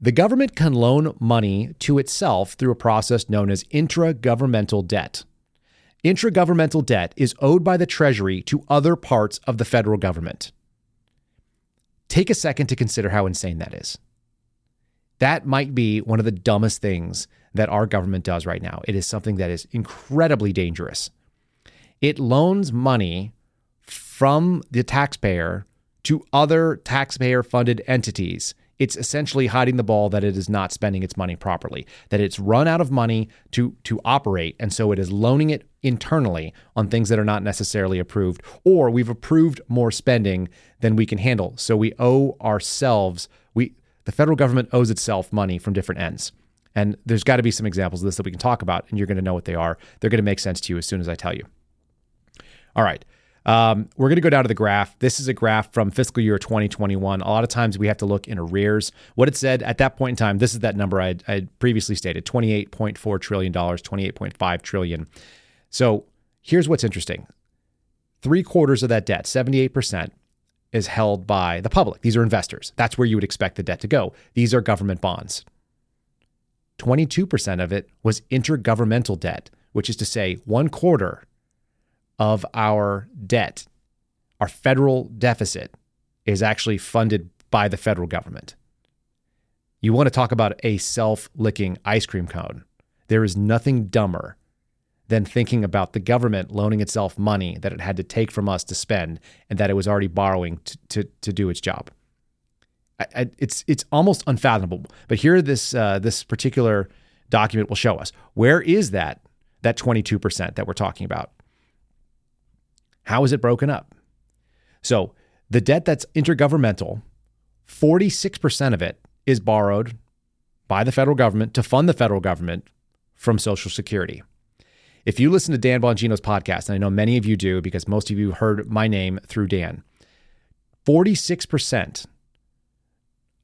The government can loan money to itself through a process known as intragovernmental debt. Intragovernmental debt is owed by the Treasury to other parts of the federal government. Take a second to consider how insane that is. That might be one of the dumbest things that our government does right now. It is something that is incredibly dangerous. It loans money from the taxpayer to other taxpayer funded entities. It's essentially hiding the ball that it is not spending its money properly, that it's run out of money to, to operate. And so it is loaning it internally on things that are not necessarily approved, or we've approved more spending than we can handle. So we owe ourselves, we, the federal government owes itself money from different ends. And there's got to be some examples of this that we can talk about, and you're going to know what they are. They're going to make sense to you as soon as I tell you. All right. Um, we're going to go down to the graph. This is a graph from fiscal year 2021. A lot of times we have to look in arrears. What it said at that point in time, this is that number I had previously stated $28.4 trillion, 28.5 trillion. So here's what's interesting three quarters of that debt, 78%, is held by the public. These are investors. That's where you would expect the debt to go. These are government bonds. 22% of it was intergovernmental debt, which is to say, one quarter of our debt, our federal deficit, is actually funded by the federal government. You want to talk about a self licking ice cream cone. There is nothing dumber than thinking about the government loaning itself money that it had to take from us to spend and that it was already borrowing to, to, to do its job. I, I, it's, it's almost unfathomable. But here, this, uh, this particular document will show us where is that, that 22% that we're talking about? How is it broken up? So the debt that's intergovernmental, 46% of it is borrowed by the federal government to fund the federal government from Social Security. If you listen to Dan Bongino's podcast, and I know many of you do because most of you heard my name through Dan, 46%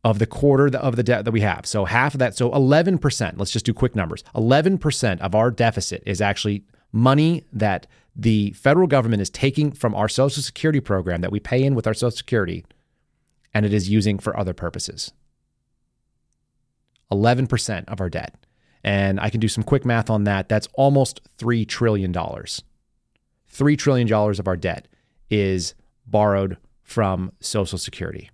of the quarter of the debt that we have. So half of that, so 11%, let's just do quick numbers. 11% of our deficit is actually money that the federal government is taking from our Social Security program that we pay in with our Social Security and it is using for other purposes. 11% of our debt. And I can do some quick math on that. That's almost $3 trillion. $3 trillion of our debt is borrowed from Social Security.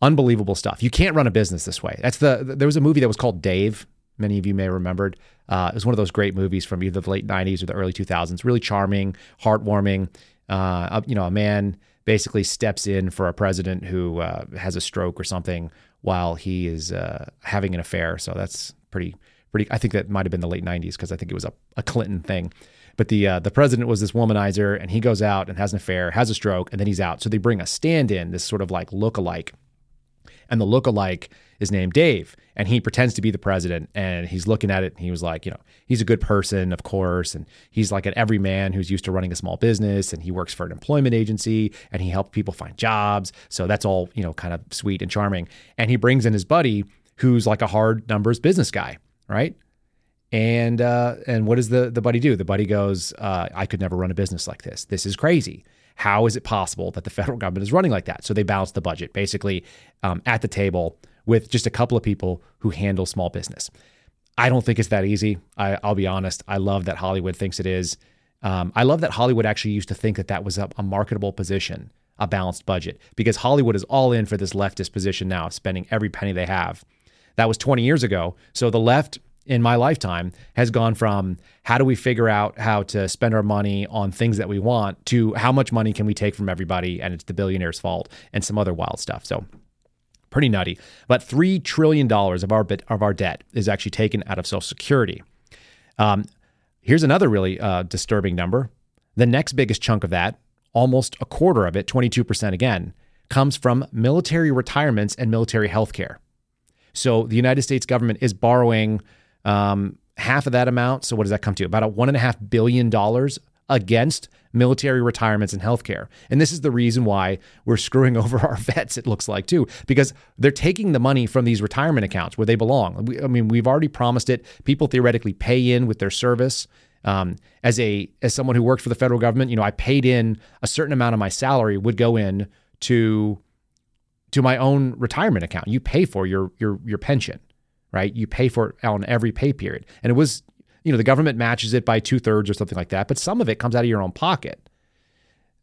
Unbelievable stuff. You can't run a business this way. That's the there was a movie that was called Dave. Many of you may remembered. Uh, it was one of those great movies from either the late 90s or the early 2000s. Really charming, heartwarming. Uh, you know, a man basically steps in for a president who uh, has a stroke or something while he is uh, having an affair. So that's pretty, pretty. I think that might have been the late '90s because I think it was a, a Clinton thing. But the uh, the president was this womanizer, and he goes out and has an affair, has a stroke, and then he's out. So they bring a stand-in, this sort of like look-alike, and the look-alike is named Dave, and he pretends to be the president, and he's looking at it, and he was like, you know, he's a good person, of course, and he's like an everyman who's used to running a small business, and he works for an employment agency, and he helps people find jobs, so that's all you know, kind of sweet and charming. And he brings in his buddy, who's like a hard numbers business guy, right? And uh, and what does the the buddy do? The buddy goes, uh, I could never run a business like this. This is crazy. How is it possible that the federal government is running like that? So they balance the budget basically um, at the table with just a couple of people who handle small business. I don't think it's that easy. I, will be honest. I love that Hollywood thinks it is. Um, I love that Hollywood actually used to think that that was a, a marketable position, a balanced budget, because Hollywood is all in for this leftist position now, spending every penny they have. That was 20 years ago. So the left in my lifetime has gone from how do we figure out how to spend our money on things that we want to how much money can we take from everybody and it's the billionaire's fault and some other wild stuff. So pretty nutty. But three trillion dollars of our bit, of our debt is actually taken out of Social Security. Um, here's another really uh, disturbing number. The next biggest chunk of that, almost a quarter of it, 22% again, comes from military retirements and military health care. So the United States government is borrowing um, half of that amount. So what does that come to? About a one and a half billion dollars against military retirements and healthcare. And this is the reason why we're *laughs* screwing over our vets, it looks like, too, because they're taking the money from these retirement accounts where they belong. We, I mean, we've already promised it. People theoretically pay in with their service. Um, as a as someone who worked for the federal government, you know, I paid in a certain amount of my salary would go in to to my own retirement account. You pay for your your your pension, right? You pay for it on every pay period, and it was you know, the government matches it by two thirds or something like that, but some of it comes out of your own pocket.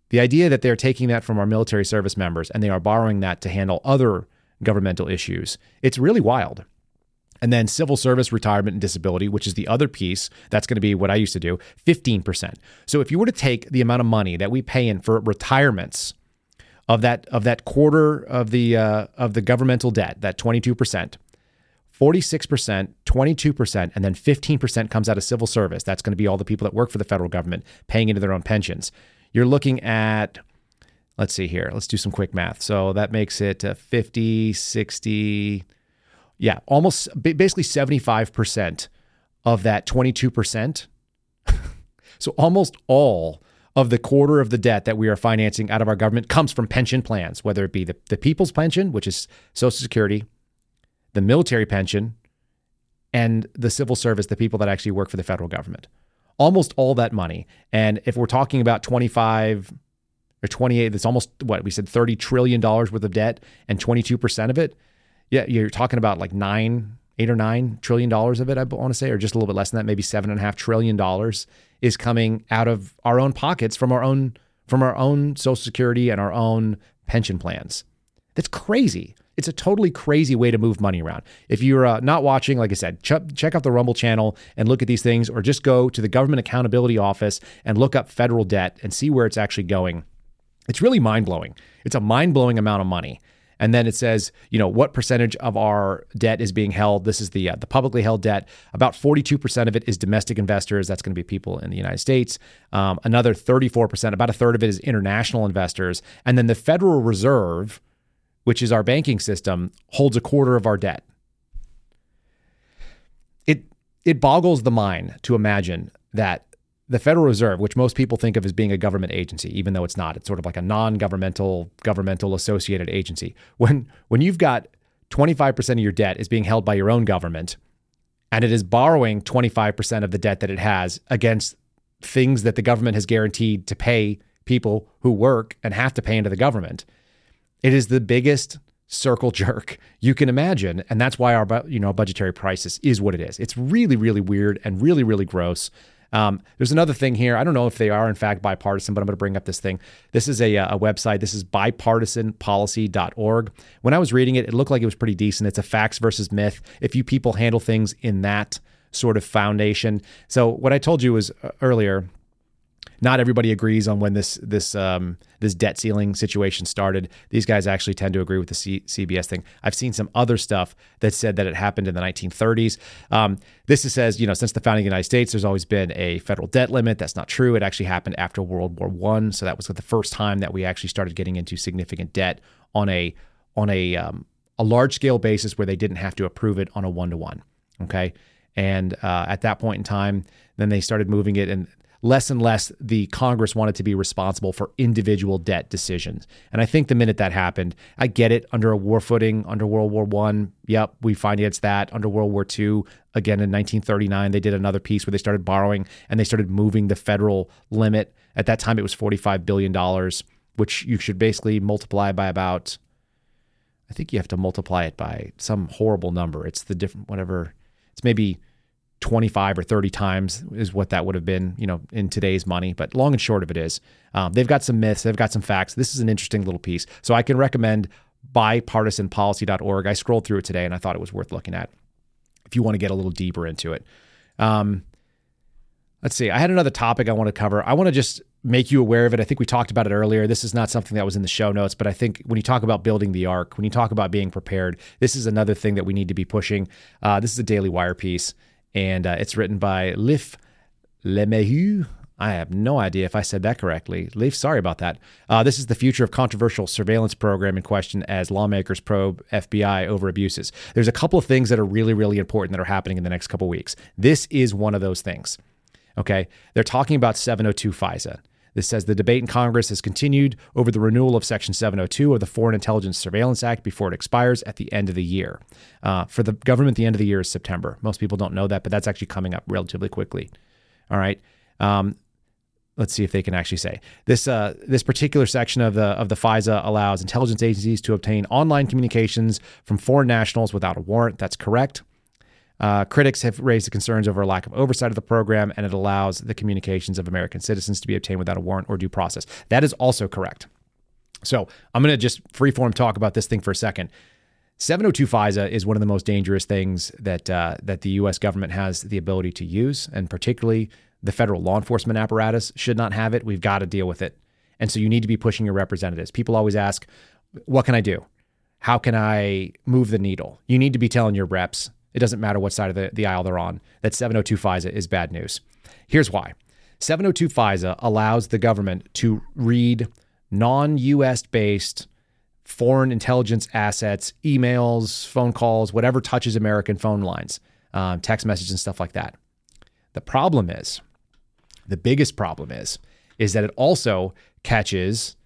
The idea that they're taking that from our military service members and they are borrowing that to handle other governmental issues, it's really wild. And then civil service retirement and disability, which is the other piece, that's going to be what I used to do, 15%. So if you were to take the amount of money that we pay in for retirements of that of that quarter of the uh, of the governmental debt, that 22%, 46%, 22%, and then 15% comes out of civil service. That's going to be all the people that work for the federal government paying into their own pensions. You're looking at, let's see here, let's do some quick math. So that makes it uh, 50, 60, yeah, almost basically 75% of that 22%. *laughs* so almost all of the quarter of the debt that we are financing out of our government comes from pension plans, whether it be the, the people's pension, which is Social Security, the military pension, and the civil service, the people that actually work for the federal government. Almost all that money. And if we're talking about 25 or 28, that's almost what we said $30 trillion worth of debt and 22% of it. Yeah, you're talking about like nine, eight or nine trillion dollars of it, I want to say, or just a little bit less than that, maybe seven and a half trillion dollars is coming out of our own pockets from our own from our own social security and our own pension plans. That's crazy. It's a totally crazy way to move money around. If you're uh, not watching, like I said, ch- check out the Rumble channel and look at these things, or just go to the Government Accountability Office and look up federal debt and see where it's actually going. It's really mind blowing. It's a mind blowing amount of money. And then it says, you know, what percentage of our debt is being held. This is the uh, the publicly held debt. About 42% of it is domestic investors. That's going to be people in the United States. Um, another 34%, about a third of it is international investors. And then the Federal Reserve, which is our banking system, holds a quarter of our debt. It it boggles the mind to imagine that the Federal Reserve, which most people think of as being a government agency, even though it's not, it's sort of like a non-governmental, governmental associated agency. When when you've got 25% of your debt is being held by your own government, and it is borrowing 25% of the debt that it has against things that the government has guaranteed to pay people who work and have to pay into the government. It is the biggest circle *laughs* jerk you can imagine, and that's why our you know budgetary crisis is what it is. It's really really weird and really really gross. Um, there's another thing here. I don't know if they are in fact bipartisan, but I'm going to bring up this thing. This is a, a website. This is bipartisanpolicy.org. When I was reading it, it looked like it was pretty decent. It's a facts versus myth. If you people handle things in that sort of foundation. So what I told you was uh, earlier not everybody agrees on when this this um, this debt ceiling situation started. These guys actually tend to agree with the C- CBS thing. I've seen some other stuff that said that it happened in the 1930s. Um, this says you know since the founding of the United States, there's always been a federal debt limit. That's not true. It actually happened after World War One, so that was the first time that we actually started getting into significant debt on a on a um, a large scale basis where they didn't have to approve it on a one to one. Okay. And uh, at that point in time, then they started moving it, and less and less the Congress wanted to be responsible for individual debt decisions. And I think the minute that happened, I get it under a war footing under World War One. Yep, we finance that under World War II. Again, in 1939, they did another piece where they started borrowing and they started moving the federal limit. At that time, it was 45 billion dollars, which you should basically multiply by about. I think you have to multiply it by some horrible number. It's the different whatever. It's maybe 25 or 30 times is what that would have been, you know, in today's money. But long and short of it is, um, they've got some myths, they've got some facts. This is an interesting little piece. So I can recommend bipartisanpolicy.org. I scrolled through it today and I thought it was worth looking at if you want to get a little deeper into it. Um, let's see. I had another topic I want to cover. I want to just make you aware of it. I think we talked about it earlier. This is not something that was in the show notes, but I think when you talk about building the ark, when you talk about being prepared, this is another thing that we need to be pushing. Uh, this is a Daily Wire piece and uh, it's written by Leif Le Mahieu. I have no idea if I said that correctly. Leif, sorry about that. Uh, this is the future of controversial surveillance program in question as lawmakers probe FBI over abuses. There's a couple of things that are really, really important that are happening in the next couple of weeks. This is one of those things. Okay. They're talking about 702 FISA. This says the debate in Congress has continued over the renewal of Section 702 of the Foreign Intelligence Surveillance Act before it expires at the end of the year. Uh, for the government, the end of the year is September. Most people don't know that, but that's actually coming up relatively quickly. All right. Um, let's see if they can actually say this. Uh, this particular section of the of the FISA allows intelligence agencies to obtain online communications from foreign nationals without a warrant. That's correct. Uh, critics have raised concerns over a lack of oversight of the program, and it allows the communications of American citizens to be obtained without a warrant or due process. That is also correct. So I'm going to just freeform talk about this thing for a second. 702 FISA is one of the most dangerous things that uh, that the U.S. government has the ability to use, and particularly the federal law enforcement apparatus should not have it. We've got to deal with it, and so you need to be pushing your representatives. People always ask, "What can I do? How can I move the needle?" You need to be telling your reps it doesn't matter what side of the, the aisle they're on, that 702 FISA is bad news. Here's why 702 FISA allows the government to read non US based foreign intelligence assets, emails, phone calls, whatever touches American phone lines, um, text messages, and stuff like that. The problem is, the biggest problem is, is that it also catches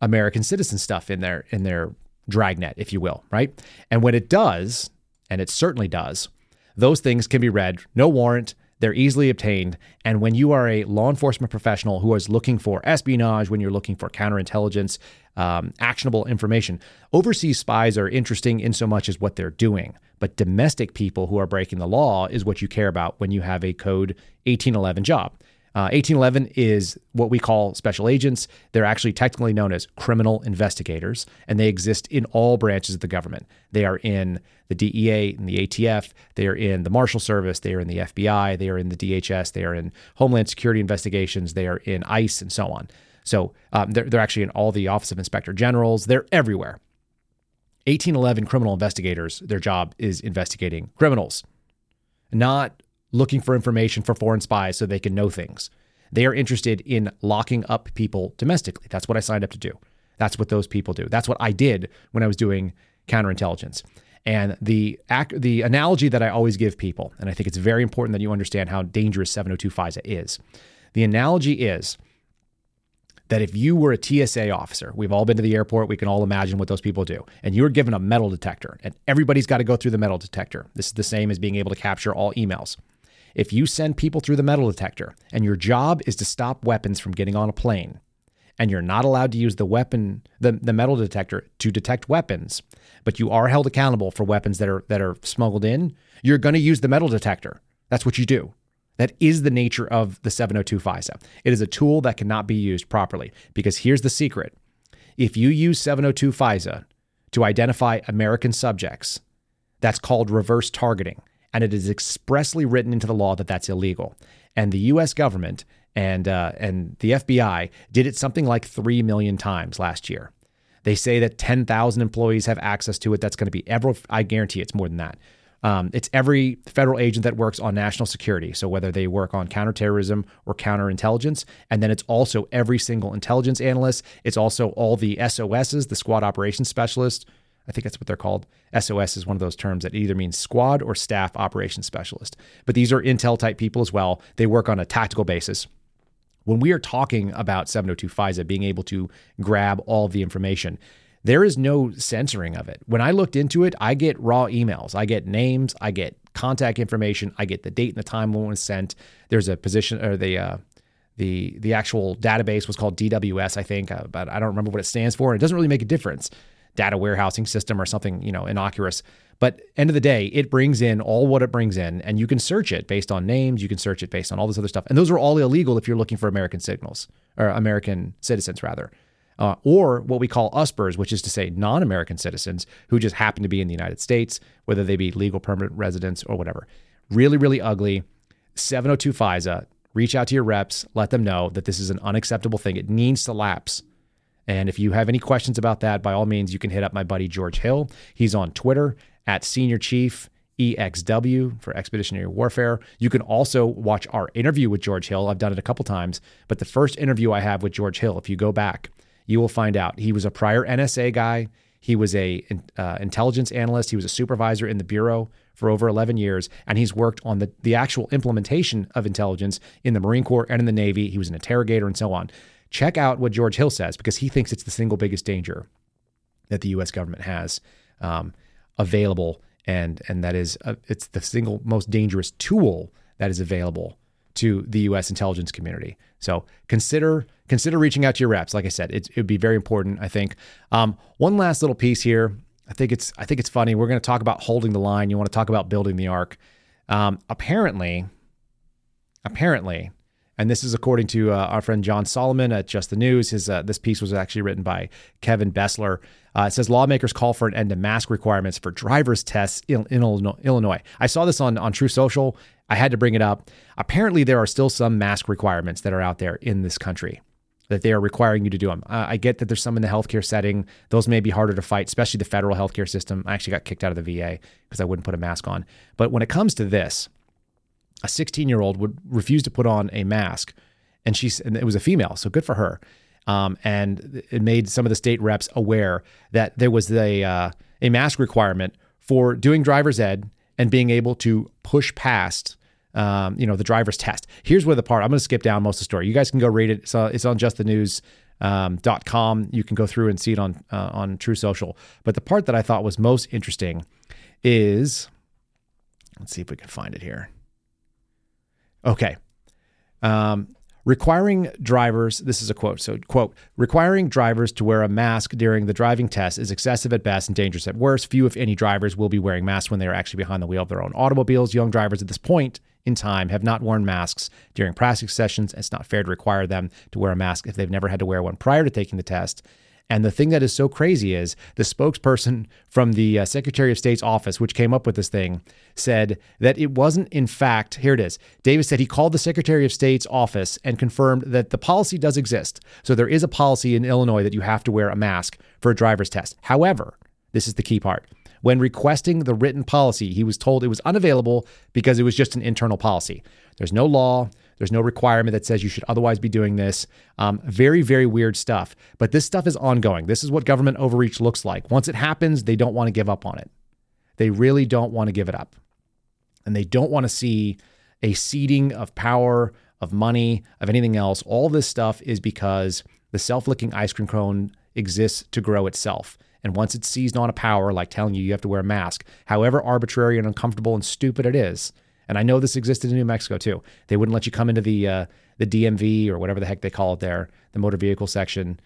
American citizen stuff in their in their dragnet, if you will, right? And when it does, and it certainly does, those things can be read, no warrant. They're easily obtained. And when you are a law enforcement professional who is looking for espionage, when you're looking for counterintelligence, um, actionable information, overseas spies are interesting in so much as what they're doing. But domestic people who are breaking the law is what you care about when you have a code 1811 job. Uh, 1811 is what we call special agents. They're actually technically known as criminal investigators, and they exist in all branches of the government. They are in the DEA and the ATF. They are in the Marshal Service. They are in the FBI. They are in the DHS. They are in Homeland Security investigations. They are in ICE and so on. So um, they're, they're actually in all the Office of Inspector Generals. They're everywhere. 1811 criminal investigators, their job is investigating criminals, not looking for information for foreign spies so they can know things. They are interested in locking up people domestically. That's what I signed up to do. That's what those people do. That's what I did when I was doing counterintelligence. And the the analogy that I always give people, and I think it's very important that you understand how dangerous 702 FISA is. The analogy is that if you were a TSA officer, we've all been to the airport, we can all imagine what those people do, and you're given a metal detector, and everybody's got to go through the metal detector. This is the same as being able to capture all emails. If you send people through the metal detector and your job is to stop weapons from getting on a plane, and you're not allowed to use the weapon the, the metal detector to detect weapons, but you are held accountable for weapons that are that are smuggled in, you're going to use the metal detector. That's what you do. That is the nature of the 702 FISA. It is a tool that cannot be used properly because here's the secret. If you use 702 FISA to identify American subjects, that's called reverse targeting and it is expressly written into the law that that's illegal. And the U.S. government and uh, and the FBI did it something like three million times last year. They say that 10,000 employees have access to it. That's going to be every. I guarantee it's more than that. Um, it's every federal agent that works on national security. So whether they work on counterterrorism or counterintelligence, and then it's also every single intelligence analyst. It's also all the SOSs, the squad operations specialists, I think that's what they're called. SOS is one of those terms that either means squad or staff operations specialist. But these are intel type people as well. They work on a tactical basis. When we are talking about 702 FISA being able to grab all the information, there is no censoring of it. When I looked into it, I get raw emails, I get names, I get contact information, I get the date and the time when it was sent. There's a position or the uh, the the actual database was called DWS, I think, uh, but I don't remember what it stands for. It doesn't really make a difference data warehousing system or something, you know, innocuous. But end of the day, it brings in all what it brings in, and you can search it based on names. You can search it based on all this other stuff, and those are all illegal if you're looking for American signals or American citizens rather, uh, or what we call USPers, which is to say non-American citizens who just happen to be in the United States, whether they be legal permanent residents or whatever. Really, really ugly. 702 FISA. Reach out to your reps. Let them know that this is an unacceptable thing. It needs to lapse. And if you have any questions about that, by all means, you can hit up my buddy George Hill. He's on Twitter at Senior Chief EXW for Expeditionary Warfare. You can also watch our interview with George Hill. I've done it a couple times, but the first interview I have with George Hill, if you go back, you will find out he was a prior NSA guy. He was a uh, intelligence analyst. He was a supervisor in the bureau for over 11 years, and he's worked on the the actual implementation of intelligence in the Marine Corps and in the Navy. He was an interrogator and so on. Check out what George Hill says because he thinks it's the single biggest danger that the U.S. government has um, available, and and that is uh, it's the single most dangerous tool that is available to the U.S. intelligence community. So consider consider reaching out to your reps. Like I said, it would be very important. I think. Um, one last little piece here. I think it's I think it's funny. We're going to talk about holding the line. You want to talk about building the ark. Um, apparently, apparently, and this is according to uh, our friend John Solomon at Just the News. His uh, this piece was actually written by Kevin Bessler. Uh, it says lawmakers call for an end to mask requirements for driver's tests in, in Illinois. I saw this on on Truth Social. I had to bring it up. Apparently, there are still some mask requirements that are out there in this country that they are requiring you to do them. Uh, I get that there's some in the healthcare setting; those may be harder to fight, especially the federal healthcare system. I actually got kicked out of the VA because I wouldn't put a mask on. But when it comes to this, a 16 year old would refuse to put on a mask, and she and it was a female, so good for her. Um, and it made some of the state reps aware that there was a uh, a mask requirement for doing driver's ed and being able to push past. Um, you know the driver's test. Here's where the part I'm going to skip down most of the story. You guys can go read it. It's, uh, it's on justthenews.com. Um, dot com. You can go through and see it on uh, on Truth Social. But the part that I thought was most interesting is, let's see if we can find it here Okay. Um, requiring drivers, this is a quote. So, quote, requiring drivers to wear a mask during the driving test is excessive at best and dangerous at worst. Few, if any, drivers will be wearing masks when they are actually behind the wheel of their own automobiles. Young drivers at this point in time have not worn masks during practice sessions. It's not fair to require them to wear a mask if they've never had to wear one prior to taking the test. And the thing that is so crazy is the spokesperson from the uh, Secretary of State's office, which came up with this thing, said that it wasn't, in fact, here it is. Davis said he called the Secretary of State's office and confirmed that the policy does exist. So there is a policy in Illinois that you have to wear a mask for a driver's test. However, this is the key part. When requesting the written policy, he was told it was unavailable because it was just an internal policy. There's no law, there's no requirement that says you should otherwise be doing this. Um, very, very weird stuff. But this stuff is ongoing. This is what government overreach looks like. Once it happens, they don't want to give up on it. They really don't want to give it up. And they don't want to see a ceding of power, of money, of anything else. All this stuff is because the self licking ice cream cone exists to grow itself. And once it's seized on a power, like telling you you have to wear a mask, however arbitrary and uncomfortable and stupid it is, and I know this existed in New Mexico too. They wouldn't let you come into the uh, the DMV or whatever the heck they call it there, the motor vehicle section.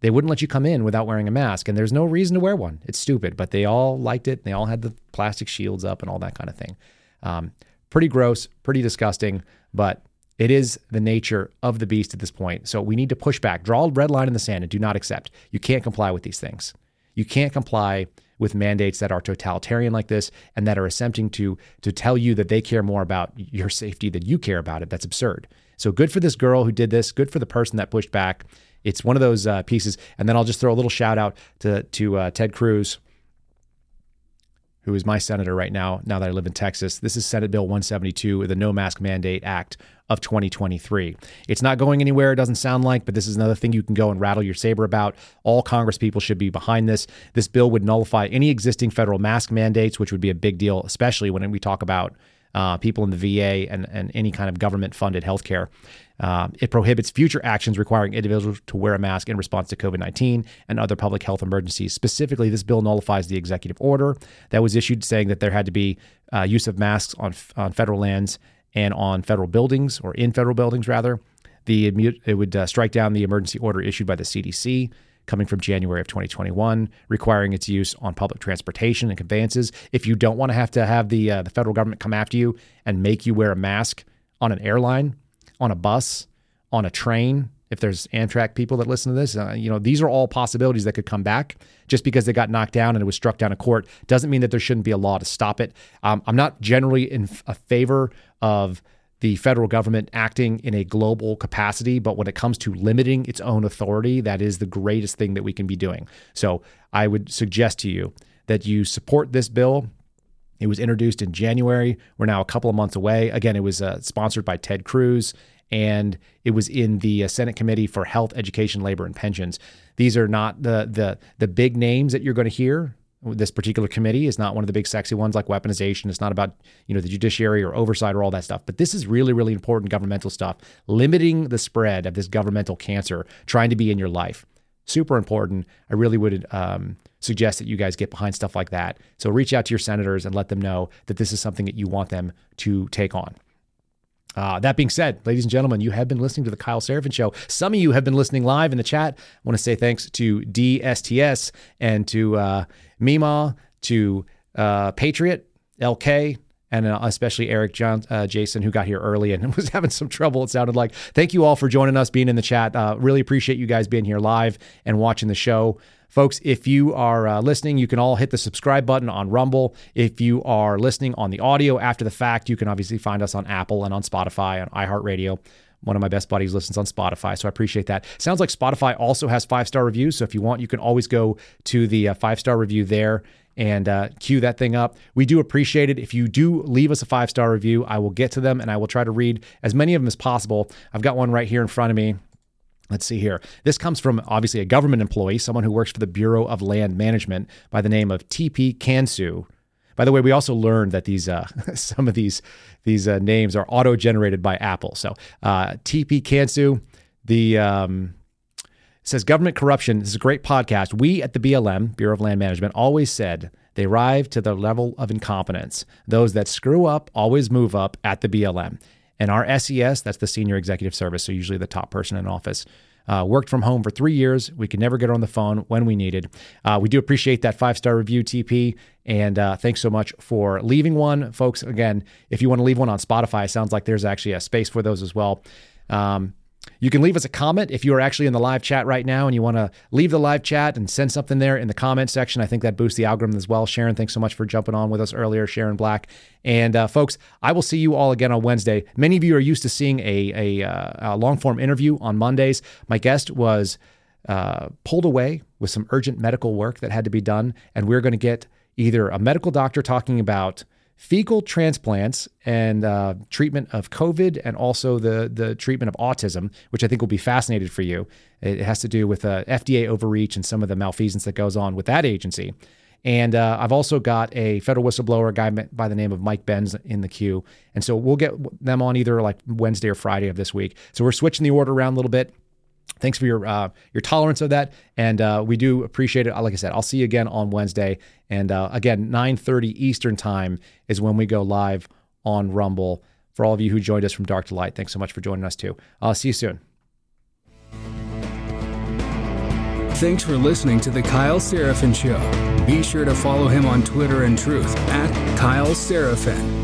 They wouldn't let you come in without wearing a mask, and there's no reason to wear one. It's stupid, but they all liked it. They all had the plastic shields up and all that kind of thing. Um, pretty gross, pretty disgusting, but it is the nature of the beast at this point. So we need to push back, draw a red line in the sand, and do not accept. You can't comply with these things. You can't comply with mandates that are totalitarian like this and that are attempting to to tell you that they care more about your safety than you care about it. That's absurd. So good for this girl who did this. Good for the person that pushed back. It's one of those uh, pieces. And then I'll just throw a little shout out to to uh, Ted Cruz who is my senator right now, now that I live in Texas. This is Senate Bill 172, the No Mask Mandate Act of 2023. It's not going anywhere, it doesn't sound like, but this is another thing you can go and rattle your saber about. All Congress people should be behind this. This bill would nullify any existing federal mask mandates, which would be a big deal, especially when we talk about uh, people in the VA and, and any kind of government funded healthcare. Uh, it prohibits future actions requiring individuals to wear a mask in response to COVID 19 and other public health emergencies. Specifically, this bill nullifies the executive order that was issued saying that there had to be uh, use of masks on, on federal lands and on federal buildings, or in federal buildings, rather. The, it would uh, strike down the emergency order issued by the CDC coming from January of 2021, requiring its use on public transportation and conveyances. If you don't want to have to have the uh, the federal government come after you and make you wear a mask on an airline, on a bus, on a train, if there's Amtrak people that listen to this, uh, you know, these are all possibilities that could come back. Just because they got knocked down and it was struck down in court doesn't mean that there shouldn't be a law to stop it. Um, I'm not generally in a favor of the federal government acting in a global capacity, but when it comes to limiting its own authority, that is the greatest thing that we can be doing. So I would suggest to you that you support this bill. It was introduced in January. We're now a couple of months away. Again, it was uh, sponsored by Ted Cruz and it was in the uh, Senate Committee for Health, Education, Labor, and Pensions. These are not the the the big names that you're going to hear this particular committee is not one of the big sexy ones like weaponization. It's not about, you know, the judiciary or oversight or all that stuff. But this is really, really important governmental stuff. Limiting the spread of this governmental cancer trying to be in your life. Super important. I really would um, suggest that you guys get behind stuff like that. So reach out to your senators and let them know that this is something that you want them to take on. Uh, that being said, ladies and gentlemen, you have been listening to the Kyle Seraphin Show. Some of you have been listening live in the chat. I want to say thanks to DSTS and to uh, Mima, to uh, Patriot, LK, and uh, especially Eric John, uh, Jason, who got here early and *laughs* was having some trouble, it sounded like. Thank you all for joining us, being in the chat. Uh, really appreciate you guys being here live and watching the show. Folks, if you are uh, listening, you can all hit the subscribe button on Rumble. If you are listening on the audio after the fact, you can obviously find us on Apple and on Spotify, on iHeartRadio. One of my best buddies listens on Spotify, so I appreciate that. Sounds like Spotify also has five star reviews. So if you want, you can always go to the uh, five star review there and uh, cue that thing up. We do appreciate it. If you do leave us a five star review, I will get to them and I will try to read as many of them as possible. I've got one right here in front of me. Let's see here. This comes from obviously a government employee, someone who works for the Bureau of Land Management by the name of TP Kansu. By the way, we also learned that these uh, *laughs* some of these these uh, names are auto generated by Apple. So uh, TP Kansu, the um, says government corruption. This is a great podcast. We at the BLM Bureau of Land Management always said they arrive to the level of incompetence. Those that screw up always move up at the BLM. And our SES, that's the senior executive service, so usually the top person in office, uh, worked from home for three years. We could never get her on the phone when we needed. Uh, we do appreciate that five star review, TP. And uh, thanks so much for leaving one. Folks, again, if you want to leave one on Spotify, sounds like there's actually a space for those as well. Um, you can leave us a comment if you are actually in the live chat right now and you want to leave the live chat and send something there in the comment section. I think that boosts the algorithm as well. Sharon, thanks so much for jumping on with us earlier, Sharon Black. And uh, folks, I will see you all again on Wednesday. Many of you are used to seeing a, a, uh, a long form interview on Mondays. My guest was uh, pulled away with some urgent medical work that had to be done, and we're going to get either a medical doctor talking about fecal transplants and uh, treatment of COVID and also the the treatment of autism, which I think will be fascinated for you. It has to do with uh, FDA overreach and some of the malfeasance that goes on with that agency. And uh, I've also got a federal whistleblower, a guy by the name of Mike Benz, in the queue. And so we'll get them on either like Wednesday or Friday of this week. So we're switching the order around a little bit. Thanks for your uh, your tolerance of that, and uh, we do appreciate it. Like I said, I'll see you again on Wednesday, and uh, again 9:30 Eastern time is when we go live on Rumble. For all of you who joined us from dark to light, thanks so much for joining us too. I'll see you soon. Thanks for listening to the Kyle Seraphin Show. Be sure to follow him on Twitter and Truth at Kyle Seraphin.